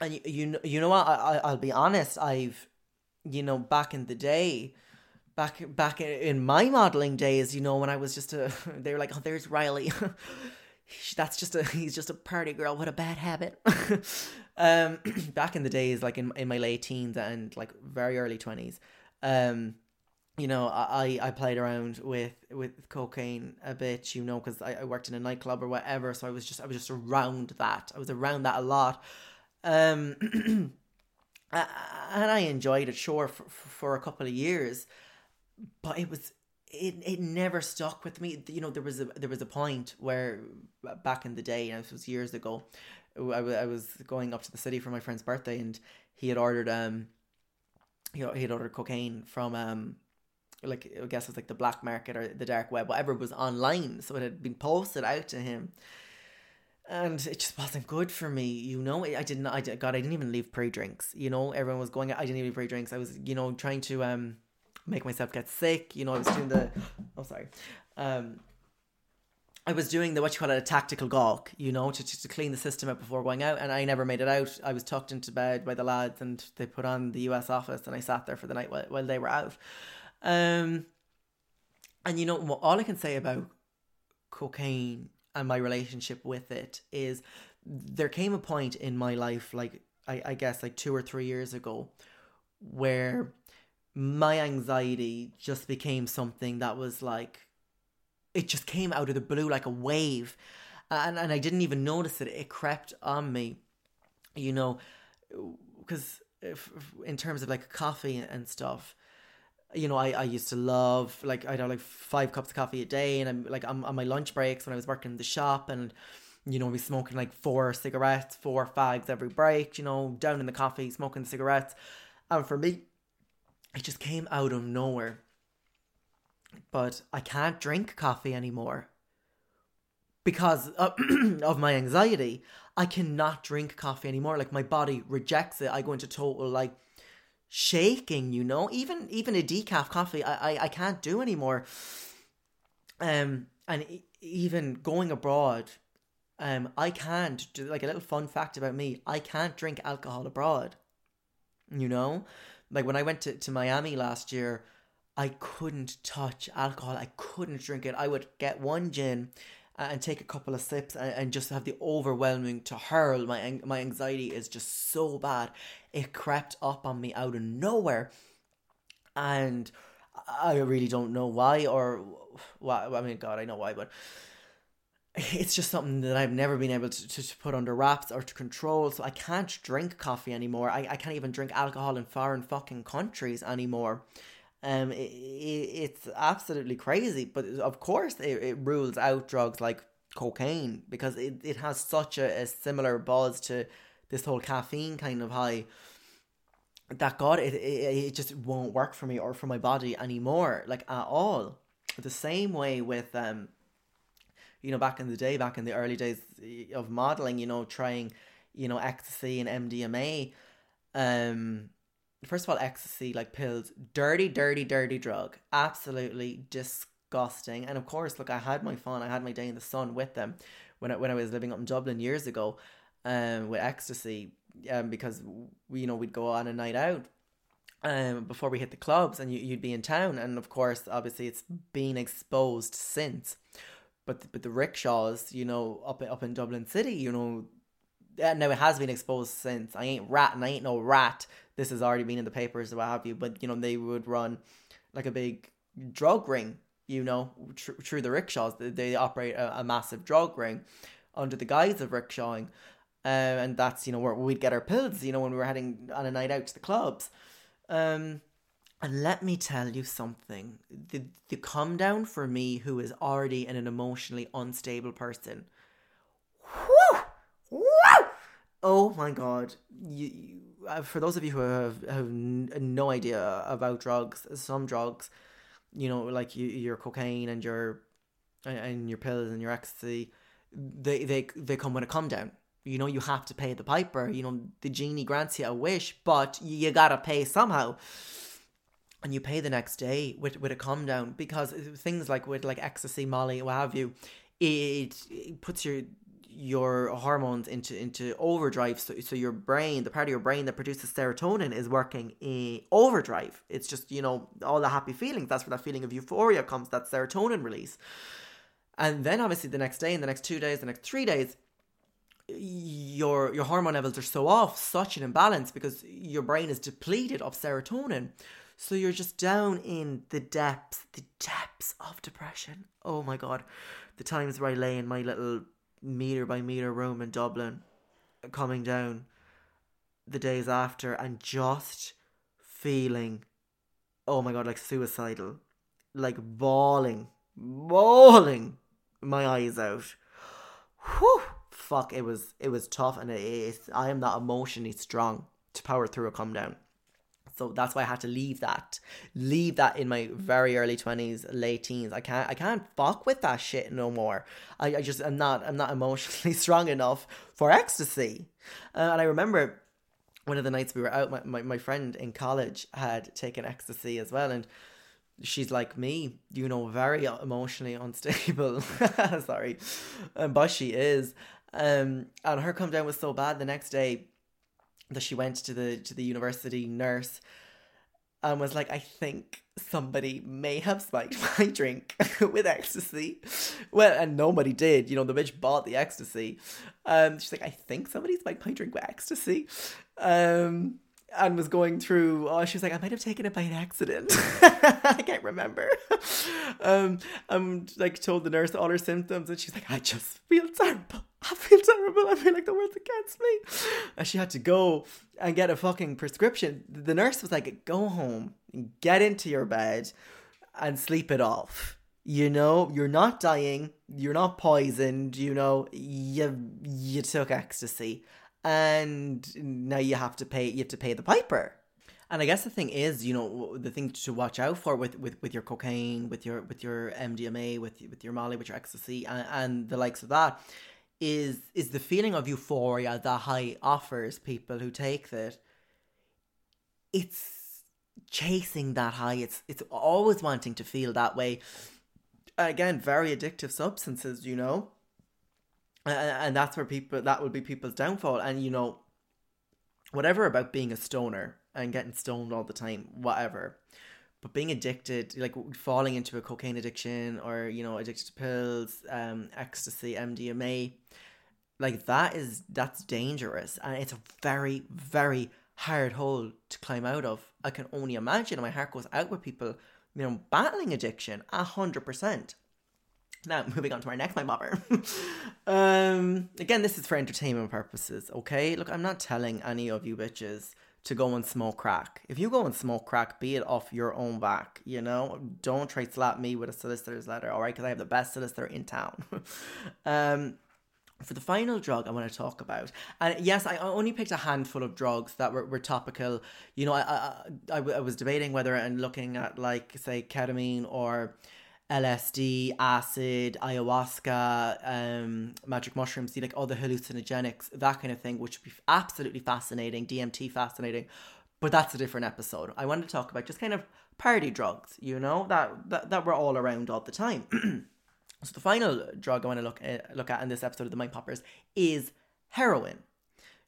and you you, you know what? I, I I'll be honest. I've you know back in the day. Back back in my modeling days, you know, when I was just a, they were like, "Oh, there's Riley." that's just a he's just a party girl with a bad habit. um, back in the days, like in in my late teens and like very early twenties, um, you know, I I played around with with cocaine a bit, you know, because I, I worked in a nightclub or whatever, so I was just I was just around that. I was around that a lot, um, and I enjoyed it, sure, for, for a couple of years, but it was it it never stuck with me. You know, there was a there was a point where back in the day, and it was years ago, I, I was going up to the city for my friend's birthday, and he had ordered um, know, he had ordered cocaine from um, like I guess it was like the black market or the dark web, whatever was online. So it had been posted out to him, and it just wasn't good for me. You know, I didn't. I did, God, I didn't even leave pre drinks. You know, everyone was going. I didn't even leave pre drinks. I was, you know, trying to um make myself get sick. You know, I was doing the oh sorry, um, I was doing the what you call it a tactical gawk, you know, to, to, to clean the system out before going out, and I never made it out. I was tucked into bed by the lads, and they put on the US office, and I sat there for the night while, while they were out. Um, and you know, all I can say about cocaine and my relationship with it is there came a point in my life, like I, I guess like two or three years ago where my anxiety just became something that was like it just came out of the blue like a wave and and I didn't even notice it it crept on me you know because in terms of like coffee and stuff you know I, I used to love like I'd have like five cups of coffee a day and I'm like I'm on my lunch breaks when I was working in the shop and you know, be smoking like four cigarettes, four fags every break, you know, down in the coffee, smoking cigarettes. And for me, it just came out of nowhere. But I can't drink coffee anymore because of my anxiety. I cannot drink coffee anymore. Like my body rejects it. I go into total like shaking. You know, even even a decaf coffee, I I, I can't do anymore. Um, and even going abroad, um, I can't. Do like a little fun fact about me, I can't drink alcohol abroad. You know, like when I went to, to Miami last year, I couldn't touch alcohol. I couldn't drink it. I would get one gin uh, and take a couple of sips and, and just have the overwhelming to hurl. My my anxiety is just so bad. It crept up on me out of nowhere, and I really don't know why or why. I mean, God, I know why, but it's just something that I've never been able to, to, to, put under wraps or to control. So I can't drink coffee anymore. I, I can't even drink alcohol in foreign fucking countries anymore. Um, it, it, it's absolutely crazy. But of course, it, it rules out drugs like cocaine because it, it has such a, a similar buzz to this whole caffeine kind of high that God, it, it, it just won't work for me or for my body anymore, like at all. The same way with um you know, back in the day, back in the early days of modeling, you know, trying, you know, ecstasy and MDMA. Um, first of all, ecstasy, like pills, dirty, dirty, dirty drug, absolutely disgusting. And of course, look, I had my fun. I had my day in the sun with them when I, when I was living up in Dublin years ago, um, with ecstasy, um, because we, you know, we'd go on a night out um, before we hit the clubs and you, you'd be in town. And of course, obviously, it's been exposed since. But but the rickshaws, you know, up up in Dublin City, you know, now it has been exposed since. I ain't rat and I ain't no rat. This has already been in the papers what have you. But you know, they would run like a big drug ring. You know, tr- through the rickshaws, they, operate a, a, massive drug ring under the guise of rickshawing, uh, and that's you know where we'd get our pills. You know, when we were heading on a night out to the clubs. Um, and let me tell you something. The the come down for me who is already an emotionally unstable person. Whew! Whew! Oh my god. You, you, uh, for those of you who have, have no idea about drugs, some drugs, you know, like you, your cocaine and your and your pills and your ecstasy, they they they come with a come down. You know, you have to pay the piper. You know, the genie grants you a wish, but you gotta pay somehow and you pay the next day with with a calm down because things like with like ecstasy, Molly, what have you, it, it puts your your hormones into into overdrive. So, so your brain the part of your brain that produces serotonin is working in overdrive. It's just you know all the happy feelings. That's where that feeling of euphoria comes that serotonin release. And then obviously the next day and the next two days the next three days your your hormone levels are so off such an imbalance because your brain is depleted of serotonin. So you're just down in the depths, the depths of depression. Oh my god. The times where I lay in my little meter by meter room in Dublin, coming down the days after and just feeling, oh my god, like suicidal. Like bawling, bawling my eyes out. Whew, fuck, it was it was tough, and it is. I am not emotionally strong to power through a come down. So that's why I had to leave that. Leave that in my very early twenties, late teens. I can't I can't fuck with that shit no more. I, I just I'm not I'm not emotionally strong enough for ecstasy. Uh, and I remember one of the nights we were out, my, my, my friend in college had taken ecstasy as well and she's like me, you know, very emotionally unstable. Sorry. Um, but she is. Um, and her come down was so bad the next day that she went to the to the university nurse and was like, I think somebody may have spiked my drink with ecstasy. Well, and nobody did. You know, the bitch bought the ecstasy. Um, she's like, I think somebody spiked my drink with ecstasy. Um, and was going through oh she was like i might have taken it by an accident. I can't remember. Um i'm like told the nurse all her symptoms and she's like i just feel terrible. I feel terrible. I feel like the world's against me. And she had to go and get a fucking prescription. The nurse was like go home get into your bed and sleep it off. You know you're not dying. You're not poisoned. You know you you took ecstasy and now you have to pay you have to pay the piper. And i guess the thing is you know the thing to watch out for with with, with your cocaine with your with your mdma with with your molly with your ecstasy and, and the likes of that is is the feeling of euphoria that high offers people who take that. It's chasing that high. It's it's always wanting to feel that way. Again very addictive substances you know and that's where people that will be people's downfall. And you know whatever about being a stoner and getting stoned all the time whatever. But being addicted like falling into a cocaine addiction or you know addicted to pills um ecstasy mdma like that is that's dangerous. And it's a very very hard hole to climb out of. I can only imagine. My heart goes out with people you know battling addiction a hundred percent now, moving on to our next Mind Popper. um, again, this is for entertainment purposes, okay? Look, I'm not telling any of you bitches to go and smoke crack. If you go and smoke crack, be it off your own back, you know? Don't try to slap me with a solicitor's letter, alright? Because I have the best solicitor in town. um, for the final drug I want to talk about, and yes, I only picked a handful of drugs that were, were topical. You know, I, I, I, I was debating whether and looking at, like, say, ketamine or LSD, acid, ayahuasca, um, magic mushrooms, see like all the hallucinogenics, that kind of thing, which would be absolutely fascinating, DMT fascinating. But that's a different episode. I want to talk about just kind of party drugs, you know, that that, that we're all around all the time. so the final drug I want to look uh, look at in this episode of the Mind Poppers is heroin.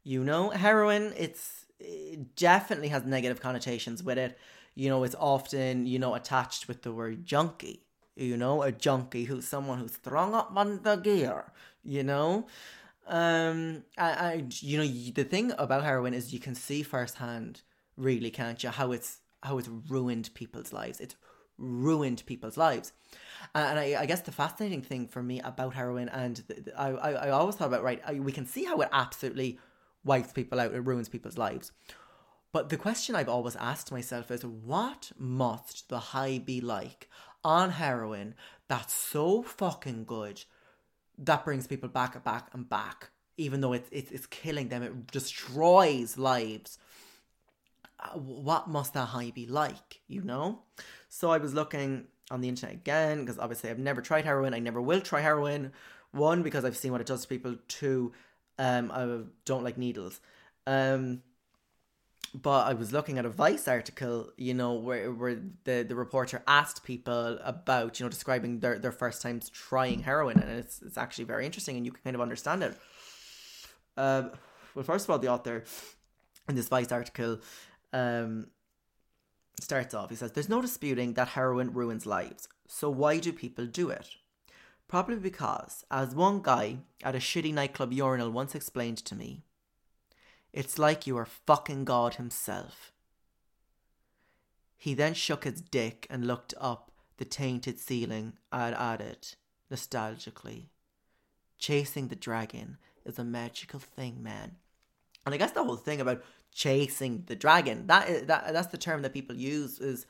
You know, heroin it's it definitely has negative connotations with it. You know, it's often, you know, attached with the word junkie you know, a junkie who's someone who's thrown up on the gear, you know. Um, I, I, you know, the thing about heroin is you can see firsthand, really, can't you, how it's how it's ruined people's lives. It's ruined people's lives. And I, I guess the fascinating thing for me about heroin, and the, the, I, I, I always thought about, right, I, we can see how it absolutely wipes people out, it ruins people's lives. But the question I've always asked myself is, what must the high be like on heroin that's so fucking good that brings people back and back and back, even though it's it's, it's killing them, it destroys lives. Uh, what must that high be like, you know? So I was looking on the internet again because obviously I've never tried heroin. I never will try heroin. One because I've seen what it does to people. Two, um, I don't like needles. Um, but I was looking at a Vice article, you know, where where the, the reporter asked people about, you know, describing their, their first times trying heroin, and it's it's actually very interesting, and you can kind of understand it. Um, well, first of all, the author in this Vice article um, starts off. He says, "There's no disputing that heroin ruins lives. So why do people do it?" Probably because, as one guy at a shitty nightclub urinal once explained to me, it's like you are fucking God himself. He then shook his dick and looked up the tainted ceiling and added, nostalgically, Chasing the dragon is a magical thing, man. And I guess the whole thing about chasing the dragon, that is, that that's the term that people use is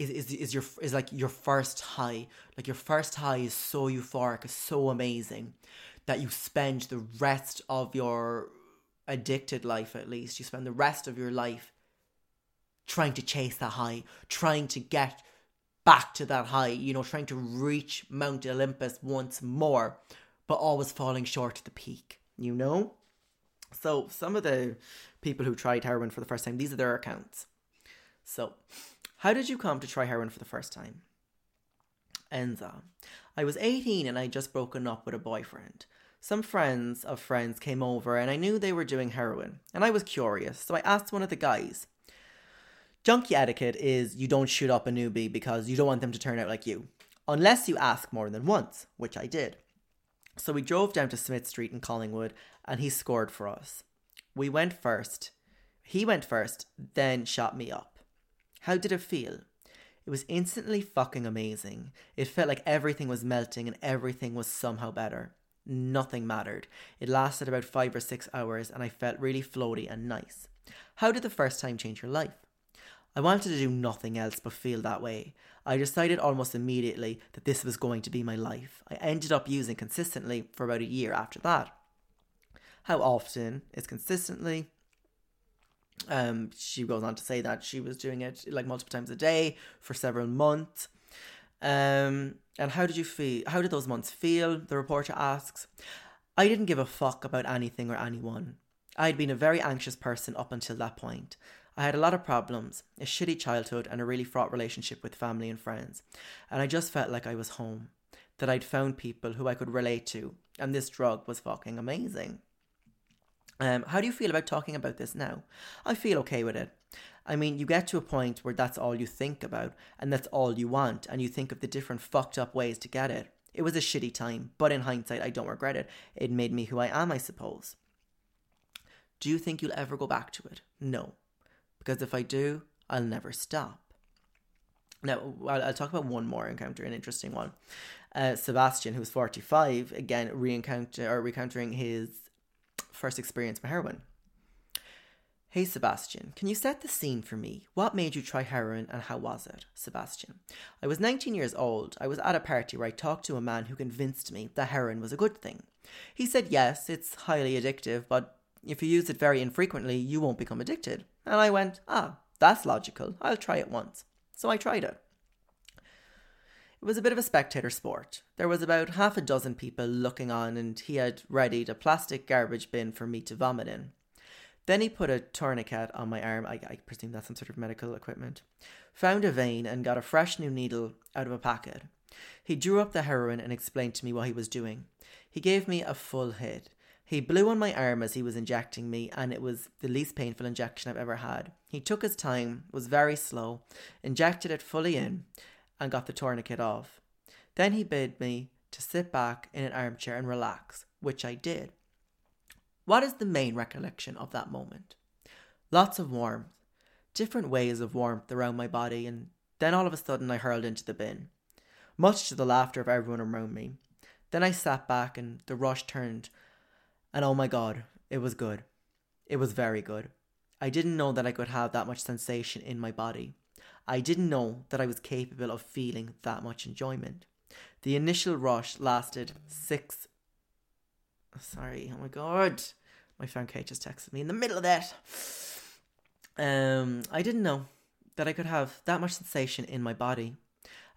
is, is is your is like your first high. Like your first high is so euphoric, is so amazing that you spend the rest of your addicted life at least, you spend the rest of your life trying to chase that high, trying to get back to that high, you know, trying to reach Mount Olympus once more, but always falling short of the peak, you know? So, some of the people who tried heroin for the first time, these are their accounts. So, how did you come to try heroin for the first time? Enza. I was 18 and I just broken up with a boyfriend. Some friends of friends came over and I knew they were doing heroin, and I was curious, so I asked one of the guys, Junkie etiquette is you don't shoot up a newbie because you don't want them to turn out like you, unless you ask more than once, which I did. So we drove down to Smith Street in Collingwood and he scored for us. We went first. He went first, then shot me up. How did it feel? It was instantly fucking amazing. It felt like everything was melting and everything was somehow better. Nothing mattered. It lasted about five or six hours and I felt really floaty and nice. How did the first time change your life? I wanted to do nothing else but feel that way. I decided almost immediately that this was going to be my life. I ended up using consistently for about a year after that. How often is consistently? Um, she goes on to say that she was doing it like multiple times a day for several months. Um, and how did you feel? How did those months feel? The reporter asks. I didn't give a fuck about anything or anyone. I had been a very anxious person up until that point. I had a lot of problems, a shitty childhood, and a really fraught relationship with family and friends. And I just felt like I was home, that I'd found people who I could relate to, and this drug was fucking amazing. Um, how do you feel about talking about this now? I feel okay with it. I mean, you get to a point where that's all you think about, and that's all you want, and you think of the different fucked up ways to get it. It was a shitty time, but in hindsight, I don't regret it. It made me who I am, I suppose. Do you think you'll ever go back to it? No. Because if I do, I'll never stop. Now, I'll, talk about one more encounter, an interesting one. Uh, Sebastian, who's 45, again, re-encounter, or recounting his first experience with heroin. Hey Sebastian, can you set the scene for me? What made you try heroin and how was it? Sebastian. I was 19 years old. I was at a party where I talked to a man who convinced me that heroin was a good thing. He said, yes, it's highly addictive, but if you use it very infrequently, you won't become addicted. And I went, ah, that's logical. I'll try it once. So I tried it. It was a bit of a spectator sport. There was about half a dozen people looking on, and he had readied a plastic garbage bin for me to vomit in. Then he put a tourniquet on my arm. I, I presume that's some sort of medical equipment. Found a vein and got a fresh new needle out of a packet. He drew up the heroin and explained to me what he was doing. He gave me a full hit. He blew on my arm as he was injecting me, and it was the least painful injection I've ever had. He took his time, was very slow, injected it fully in, and got the tourniquet off. Then he bid me to sit back in an armchair and relax, which I did. What is the main recollection of that moment? Lots of warmth, different ways of warmth around my body, and then all of a sudden I hurled into the bin, much to the laughter of everyone around me. Then I sat back and the rush turned, and oh my god, it was good. It was very good. I didn't know that I could have that much sensation in my body. I didn't know that I was capable of feeling that much enjoyment. The initial rush lasted six. Sorry, oh my god. My friend Kate just texted me in the middle of that. Um, I didn't know that I could have that much sensation in my body.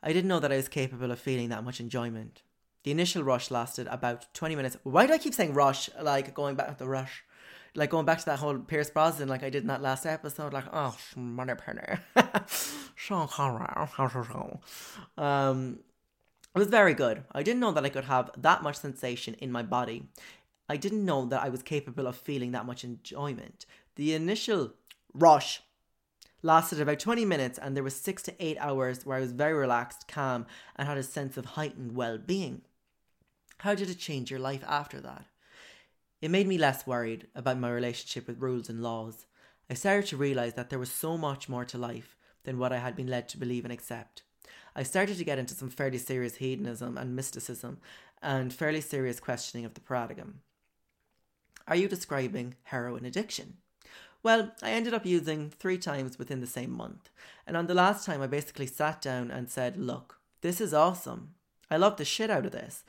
I didn't know that I was capable of feeling that much enjoyment. The initial rush lasted about 20 minutes. Why do I keep saying rush? Like going back to the rush like going back to that whole Pierce Brosnan, like I did in that last episode, like oh, Connery, um, it was very good. I didn't know that I could have that much sensation in my body. I didn't know that I was capable of feeling that much enjoyment. The initial rush lasted about 20 minutes and there was 6 to 8 hours where I was very relaxed, calm and had a sense of heightened well-being. How did it change your life after that? It made me less worried about my relationship with rules and laws. I started to realise that there was so much more to life than what I had been led to believe and accept. I started to get into some fairly serious hedonism and mysticism and fairly serious questioning of the paradigm. Are you describing heroin addiction? Well, I ended up using three times within the same month. And on the last time, I basically sat down and said, Look, this is awesome. I love the shit out of this.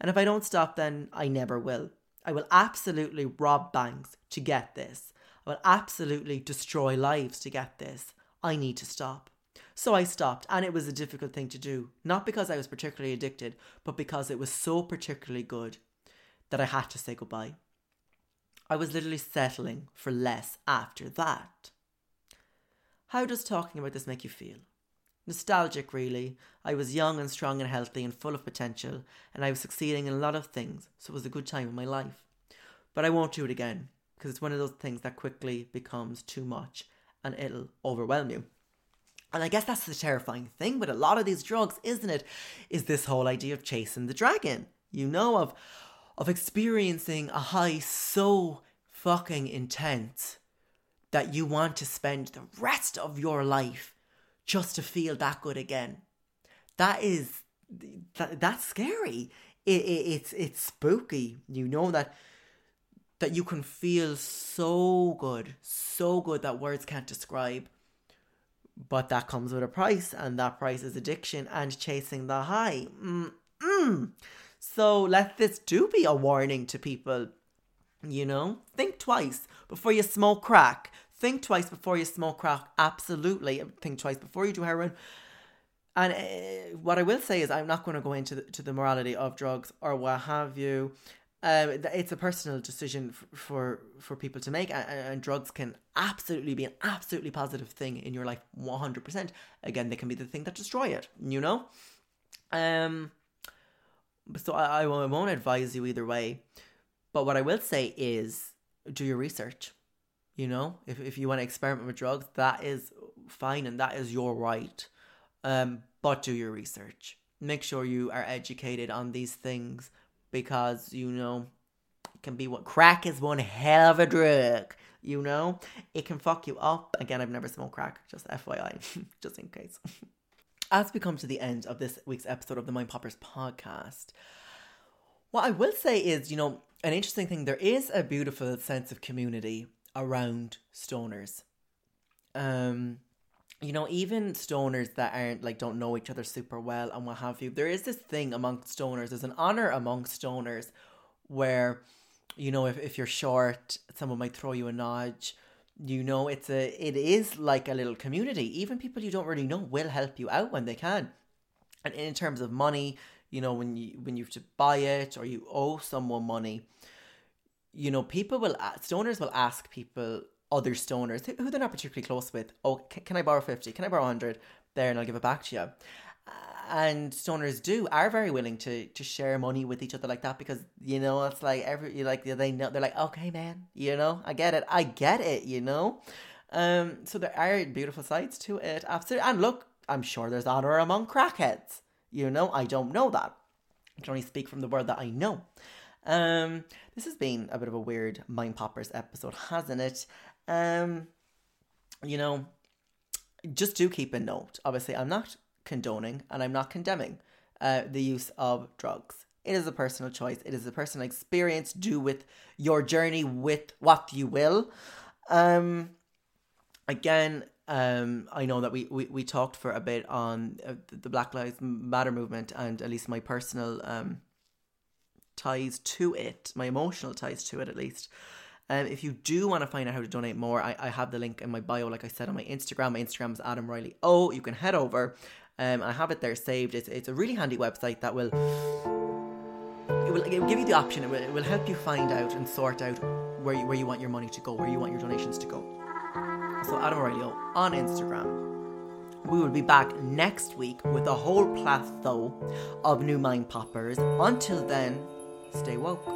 And if I don't stop, then I never will. I will absolutely rob banks to get this. I will absolutely destroy lives to get this. I need to stop. So I stopped, and it was a difficult thing to do. Not because I was particularly addicted, but because it was so particularly good that I had to say goodbye. I was literally settling for less after that. How does talking about this make you feel? Nostalgic, really. I was young and strong and healthy and full of potential, and I was succeeding in a lot of things, so it was a good time in my life. But I won't do it again, because it's one of those things that quickly becomes too much, and it'll overwhelm you. And I guess that's the terrifying thing with a lot of these drugs, isn't it? Is this whole idea of chasing the dragon. You know, of of experiencing a high so fucking intense that you want to spend the rest of your life just to feel that good again. That is that, that's scary. It, it, it's it's spooky. You know that that you can feel so good, so good that words can't describe. But that comes with a price, and that price is addiction and chasing the high. Mm-mm. So let this do be a warning to people. You know, think twice before you smoke crack. Think twice before you smoke crack. Absolutely, think twice before you do heroin. And uh, what I will say is, I'm not going to go into the, to the morality of drugs or what have you. Um, it's a personal decision for, for for people to make, and, and, drugs can absolutely be an absolutely positive thing in your life, one hundred percent. Again, they can be the thing that destroy it. You know, um. So I, I won't advise you either way, but what I will say is do your research. You know, if if you want to experiment with drugs, that is fine and that is your right. Um, but do your research. Make sure you are educated on these things because you know it can be what crack is one hell of a drug. You know, it can fuck you up. Again, I've never smoked crack, just FYI, just in case. As we come to the end of this week's episode of the Mind Poppers podcast, what I will say is, you know, an interesting thing, there is a beautiful sense of community around stoners. Um, you know, even stoners that aren't like don't know each other super well and what have you, there is this thing amongst stoners, there's an honor amongst stoners where, you know, if, if you're short, someone might throw you a nudge. You know, it's a it is like a little community. Even people you don't really know will help you out when they can. And in terms of money, you know, when you when you have to buy it or you owe someone money, you know, people will stoners will ask people other stoners who they're not particularly close with. Oh, can, I borrow 50? Can I borrow 100? There, and I'll give it back to you. And stoners do are very willing to to share money with each other like that because you know it's like every like they know they're like okay man you know I get it I get it you know, um so there are beautiful sides to it absolutely and look I'm sure there's honor among crackheads you know I don't know that I can only speak from the word that I know um, this has been a bit of a weird Mind Poppers episode, hasn't it? Um, you know, just do keep a note. Obviously, I'm not condoning and I'm not condemning uh, the use of drugs. It is a personal choice. It is a personal experience. Do with your journey with what you will. Um, again, um, I know that we, we, we talked for a bit on uh, the Black Lives Matter movement and at least my personal um, ties to it, my emotional ties to it at least. Um, if you do want to find out how to donate more, I, I have the link in my bio, like I said on my Instagram. My Instagram is Adam Riley. Oh, you can head over. Um, I have it there saved. It's, it's a really handy website that will it will, it will give you the option. It will, it will help you find out and sort out where you, where you want your money to go, where you want your donations to go. So Adam Aurelio on Instagram. We will be back next week with a whole plateau of new mind poppers. Until then, stay woke.